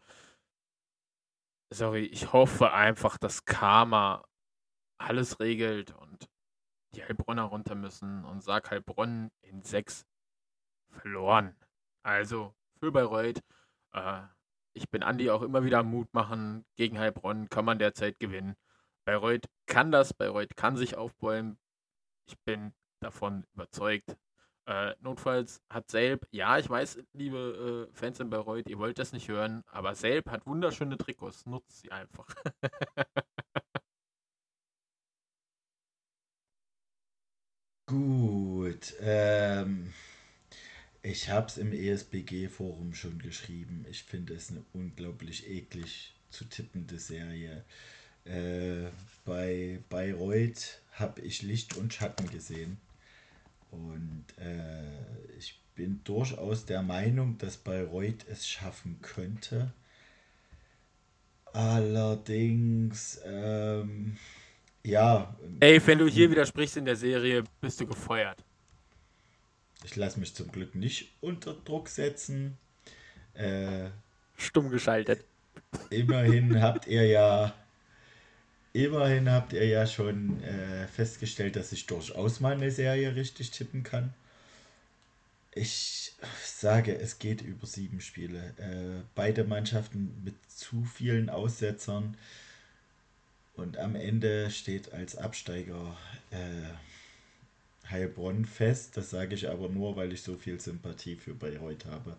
Sorry, ich hoffe einfach, dass Karma alles regelt und die Heilbronner runter müssen und sag Heilbronn in sechs verloren. Also für Bayreuth. Äh, ich bin Andi auch immer wieder Mut machen. Gegen Heilbronn kann man derzeit gewinnen. Bayreuth kann das, Bayreuth kann sich aufbäumen. Ich bin davon überzeugt. Äh, notfalls hat Selb, ja, ich weiß, liebe äh, Fans in Bayreuth, ihr wollt das nicht hören, aber Selb hat wunderschöne Trikots. Nutzt sie einfach. Gut. Ähm, ich habe es im ESBG-Forum schon geschrieben. Ich finde es eine unglaublich eklig zu tippende Serie. Äh, bei Bayreuth habe ich Licht und Schatten gesehen. Und äh, ich bin durchaus der Meinung, dass Bayreuth es schaffen könnte. Allerdings, ähm, ja. Ey, wenn du hier widersprichst in der Serie, bist du gefeuert. Ich lasse mich zum Glück nicht unter Druck setzen. Äh, Stumm geschaltet. Immerhin habt ihr ja Immerhin habt ihr ja schon äh, festgestellt, dass ich durchaus mal eine Serie richtig tippen kann. Ich sage, es geht über sieben Spiele. Äh, beide Mannschaften mit zu vielen Aussetzern. Und am Ende steht als Absteiger äh, Heilbronn fest. Das sage ich aber nur, weil ich so viel Sympathie für Bayreuth habe.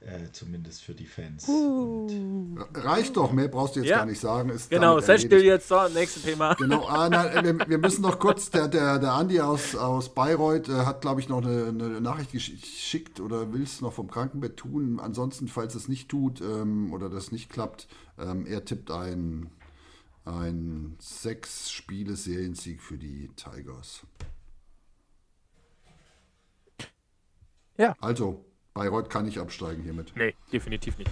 Äh, zumindest für die Fans. Uh. Reicht doch, mehr brauchst du jetzt ja. gar nicht sagen. Ist genau, sehr still jetzt, so, nächstes Thema. Genau, ah, na, wir, wir, müssen noch kurz, der, der, der Andi aus, aus Bayreuth äh, hat, glaube ich, noch eine, eine, Nachricht geschickt oder will es noch vom Krankenbett tun. Ansonsten, falls es nicht tut ähm, oder das nicht klappt, ähm, er tippt ein, ein sechs Spiele Seriensieg für die Tigers. Ja. Also, Bayreuth kann nicht absteigen hiermit. Nee, definitiv nicht.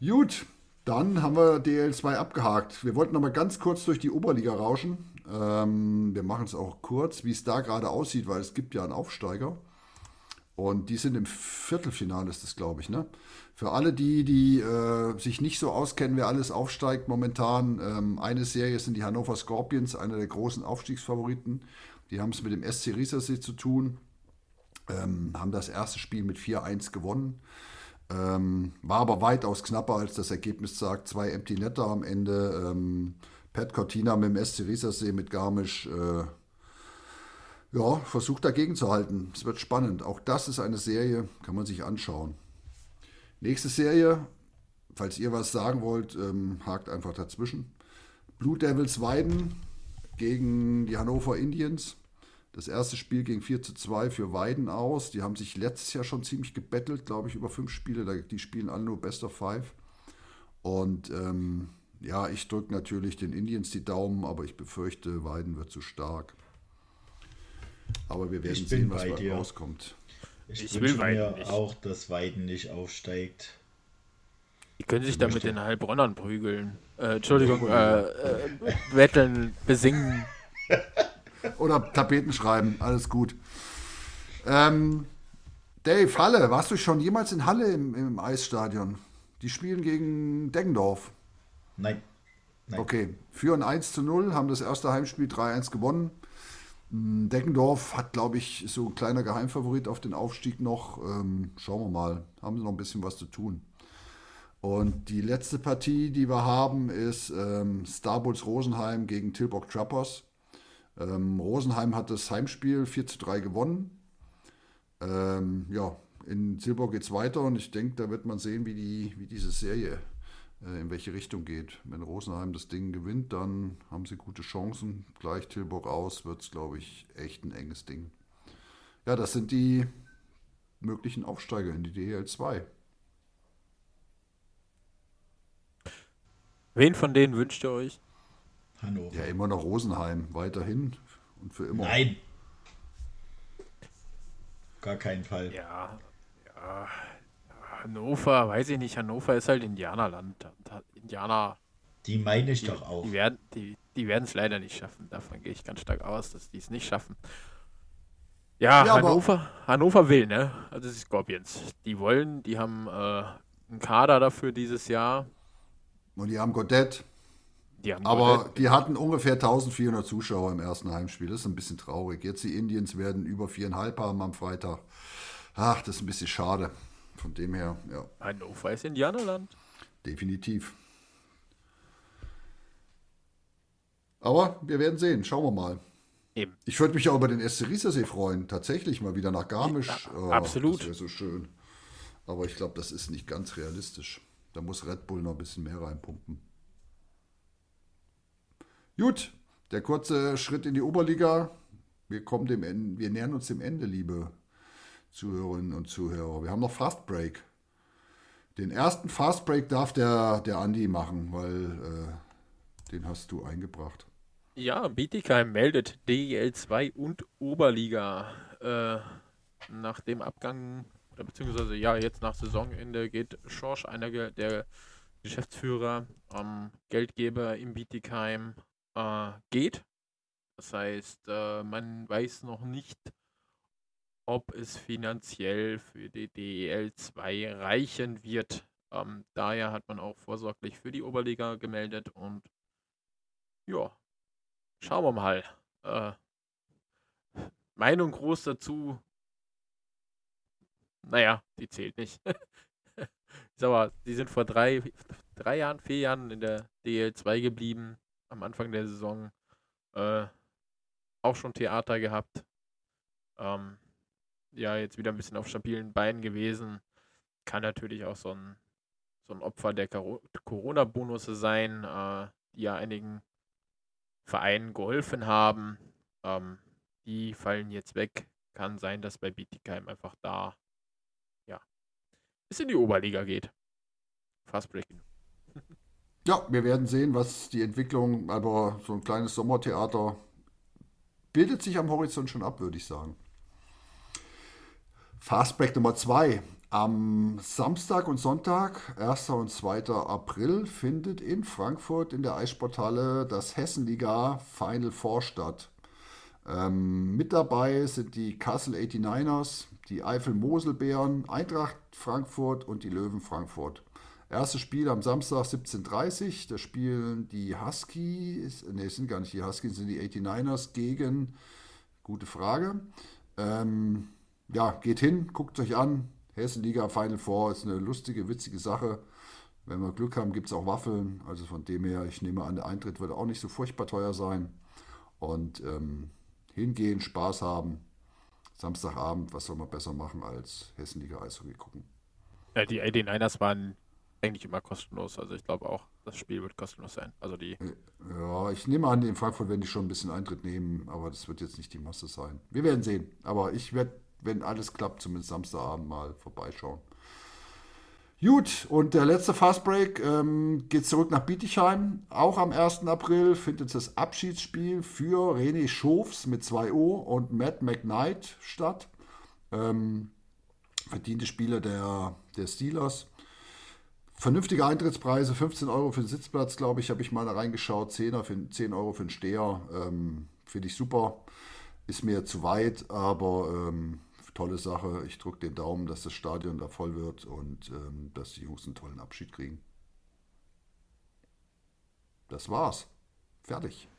Gut, dann haben wir DL2 abgehakt. Wir wollten noch mal ganz kurz durch die Oberliga rauschen. Ähm, wir machen es auch kurz, wie es da gerade aussieht, weil es gibt ja einen Aufsteiger. Und die sind im Viertelfinale, ist das, glaube ich. Ne? Für alle die, die äh, sich nicht so auskennen, wer alles aufsteigt momentan, ähm, eine Serie sind die Hannover Scorpions, einer der großen Aufstiegsfavoriten. Die haben es mit dem SC Riesersee zu tun, ähm, haben das erste Spiel mit 4-1 gewonnen. Ähm, war aber weitaus knapper, als das Ergebnis sagt. Zwei Empty Netter am Ende. Ähm, Pat Cortina mit dem SC Riesersee mit Garmisch. Äh, ja, versucht dagegen zu halten. Es wird spannend. Auch das ist eine Serie, kann man sich anschauen. Nächste Serie, falls ihr was sagen wollt, ähm, hakt einfach dazwischen. Blue Devils Weiden gegen die Hannover Indians. Das erste Spiel ging 4 zu 2 für Weiden aus. Die haben sich letztes Jahr schon ziemlich gebettelt, glaube ich, über fünf Spiele. Die spielen alle nur Best of Five. Und ähm, ja, ich drücke natürlich den Indians die Daumen, aber ich befürchte, Weiden wird zu stark. Aber wir werden sehen, was bei rauskommt. Ich, ich will Weiden nicht. auch, dass Weiden nicht aufsteigt. Die können sich da mit den Heilbronnern prügeln. Äh, Entschuldigung, äh, äh, betteln, besingen. Oder Tapeten schreiben, alles gut. Ähm, Dave, Halle, warst du schon jemals in Halle im, im Eisstadion? Die spielen gegen Deggendorf. Nein. Nein. Okay, führen 1 zu 0, haben das erste Heimspiel 3-1 gewonnen. Hm, Deggendorf hat, glaube ich, so ein kleiner Geheimfavorit auf den Aufstieg noch. Ähm, schauen wir mal, haben sie noch ein bisschen was zu tun. Und die letzte Partie, die wir haben, ist ähm, Starbulls Rosenheim gegen Tilburg Trappers. Ähm, Rosenheim hat das Heimspiel 4 zu 3 gewonnen. Ähm, ja, in Tilburg geht es weiter und ich denke, da wird man sehen, wie, die, wie diese Serie äh, in welche Richtung geht. Wenn Rosenheim das Ding gewinnt, dann haben sie gute Chancen. Gleich Tilburg aus, wird es, glaube ich, echt ein enges Ding. Ja, das sind die möglichen Aufsteiger in die DL 2. Wen von denen wünscht ihr euch? Hannover. Ja, immer noch Rosenheim, weiterhin und für immer. Nein. Gar keinen Fall. Ja, ja. Hannover, weiß ich nicht, Hannover ist halt Indianerland. Indianer. Die meine ich die, doch auch. Die werden die, die es leider nicht schaffen. Davon gehe ich ganz stark aus, dass die es nicht schaffen. Ja, ja Hannover, Hannover will, ne? Also die Scorpions. Die wollen, die haben äh, einen Kader dafür dieses Jahr. Und die haben Godet. Die Aber die hatten ungefähr 1400 Zuschauer im ersten Heimspiel. Das ist ein bisschen traurig. Jetzt die Indians werden über viereinhalb haben am Freitag. Ach, das ist ein bisschen schade. Von dem her, ja. Hannover ist Indianerland. Definitiv. Aber wir werden sehen. Schauen wir mal. Eben. Ich würde mich auch über den SC Riesersee freuen. Tatsächlich mal wieder nach Garmisch. Ja, oh, absolut. Das wäre so schön. Aber ich glaube, das ist nicht ganz realistisch. Da muss Red Bull noch ein bisschen mehr reinpumpen. Gut, der kurze Schritt in die Oberliga. Wir, kommen dem Ende, wir nähern uns dem Ende, liebe Zuhörerinnen und Zuhörer. Wir haben noch Fast Break. Den ersten Fast Break darf der, der Andi machen, weil äh, den hast du eingebracht. Ja, Bietigheim meldet DEL 2 und Oberliga. Äh, nach dem Abgang, beziehungsweise ja, jetzt nach Saisonende geht Schorsch, einer der Geschäftsführer, ähm, Geldgeber im Bietigheim, äh, geht. Das heißt, äh, man weiß noch nicht, ob es finanziell für die DEL 2 reichen wird. Ähm, daher hat man auch vorsorglich für die Oberliga gemeldet und ja, schauen wir mal. Äh, Meinung groß dazu. Naja, die zählt nicht. ich sag mal, die sind vor drei, drei Jahren, vier Jahren in der DL2 geblieben, am Anfang der Saison. Äh, auch schon Theater gehabt. Ähm, ja jetzt wieder ein bisschen auf stabilen Beinen gewesen. Kann natürlich auch so ein, so ein Opfer der Corona-Bonusse sein, äh, die ja einigen Vereinen geholfen haben. Ähm, die fallen jetzt weg. Kann sein, dass bei Bietigheim einfach da ja es in die Oberliga geht. Fast breaking. Ja, wir werden sehen, was die Entwicklung, aber so ein kleines Sommertheater bildet sich am Horizont schon ab, würde ich sagen. Fastback Nummer 2. Am Samstag und Sonntag, 1. und 2. April, findet in Frankfurt in der Eissporthalle das Hessenliga Final Four statt. Ähm, mit dabei sind die Kassel 89ers, die Eifel-Moselbären, Eintracht Frankfurt und die Löwen Frankfurt. Erstes Spiel am Samstag 17.30 Uhr. Da spielen die Huskies, ne, sind gar nicht die Huskies, sind die 89ers gegen, gute Frage. Ähm, ja, geht hin, guckt euch an. Hessenliga Final Four ist eine lustige, witzige Sache. Wenn wir Glück haben, gibt es auch Waffeln. Also von dem her, ich nehme an, der Eintritt wird auch nicht so furchtbar teuer sein. Und ähm, hingehen, Spaß haben. Samstagabend, was soll man besser machen als Hessenliga Eishockey gucken? Ja, die 89ers waren eigentlich immer kostenlos. Also ich glaube auch, das Spiel wird kostenlos sein. Also die. Ja, ich nehme an, in Frankfurt werden die schon ein bisschen Eintritt nehmen, aber das wird jetzt nicht die Masse sein. Wir werden sehen. Aber ich werde, wenn alles klappt, zumindest Samstagabend mal vorbeischauen. Gut, und der letzte Fastbreak ähm, geht zurück nach Bietigheim. Auch am 1. April findet das Abschiedsspiel für René Schofs mit 2 O und Matt McKnight statt. Ähm, verdiente Spieler der, der Steelers. Vernünftige Eintrittspreise, 15 Euro für den Sitzplatz, glaube ich, habe ich mal da reingeschaut. 10, für, 10 Euro für den Steher. Ähm, Finde ich super. Ist mir zu weit, aber ähm, tolle Sache. Ich drücke den Daumen, dass das Stadion da voll wird und ähm, dass die Jungs einen tollen Abschied kriegen. Das war's. Fertig.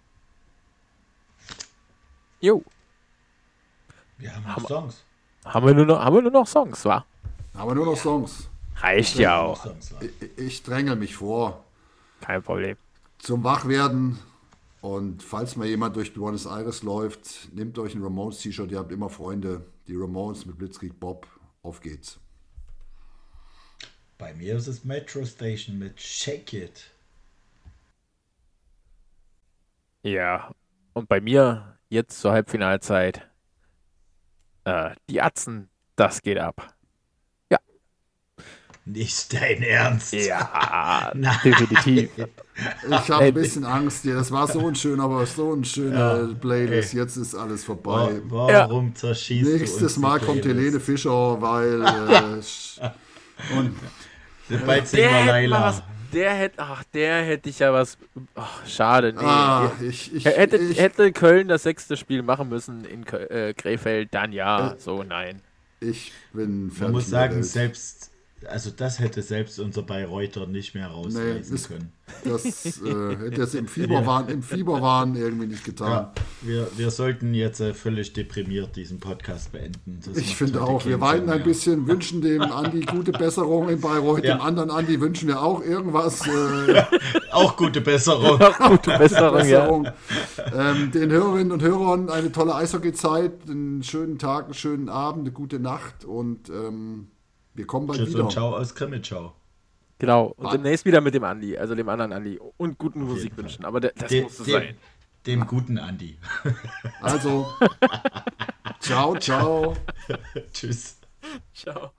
Jo. Wir haben noch Songs. Haben wir nur noch, haben wir nur noch Songs, wa? Haben wir nur noch Songs. Reicht ja auch. Ich, ich dränge mich vor Kein Problem. zum Wachwerden. Und falls mal jemand durch Buenos Aires läuft, nehmt euch ein Ramones-T-Shirt. Ihr habt immer Freunde. Die Ramones mit Blitzkrieg Bob. Auf geht's. Bei mir ist es Metro Station mit Shake It. Ja. Und bei mir jetzt zur Halbfinalzeit. Äh, die Atzen, das geht ab. Nicht dein Ernst. Ja, Nein. definitiv. Ich habe ein bisschen Angst. Ja, das war so ein schön, aber so ein schöner Ja, Playlist. ey. Jetzt ist alles vorbei. Warum zerschießt du Nächstes Mal kommt? Helene Fischer, weil. Äh, und Bald singen Der wir hätte mal Laila. was. Der hätte, ach, der hätte ich ja was. Ach, schade, nee. ah, ich, ich, hätte, ich, hätte Köln das sechste Spiel machen müssen in Kö- äh, Krefeld, dann ja. Äh, so, nein. ich bin fertig. Man muss sagen, Welt. selbst, also das hätte selbst unser Bayreuther nicht mehr rausreißen das- können. Das äh, hätte es im Fieberwahn, im Fieberwahn irgendwie nicht getan. Ja, wir, wir sollten jetzt äh, völlig deprimiert diesen Podcast beenden. Das Ich finde auch, wir weinen Sinn ein bisschen, wünschen dem Andi gute Besserung in Bayreuth. Ja. Dem anderen Andi wünschen wir auch irgendwas. Äh, Auch gute Besserung. Gute Besserung, ja. Ähm, den Hörerinnen und Hörern eine tolle Eishockey-Zeit, einen schönen Tag, einen schönen Abend, eine gute Nacht und ähm, wir kommen bald Tschüss wieder. und ciao aus Krimitschau. Genau. Und Wa- demnächst wieder mit dem Andi, also dem anderen Andi. Und guten jeden Musik Fall. wünschen. Aber de- das Dem, muss es dem, sein. dem guten Andi. Also, ciao, ciao. Tschüss. Ciao.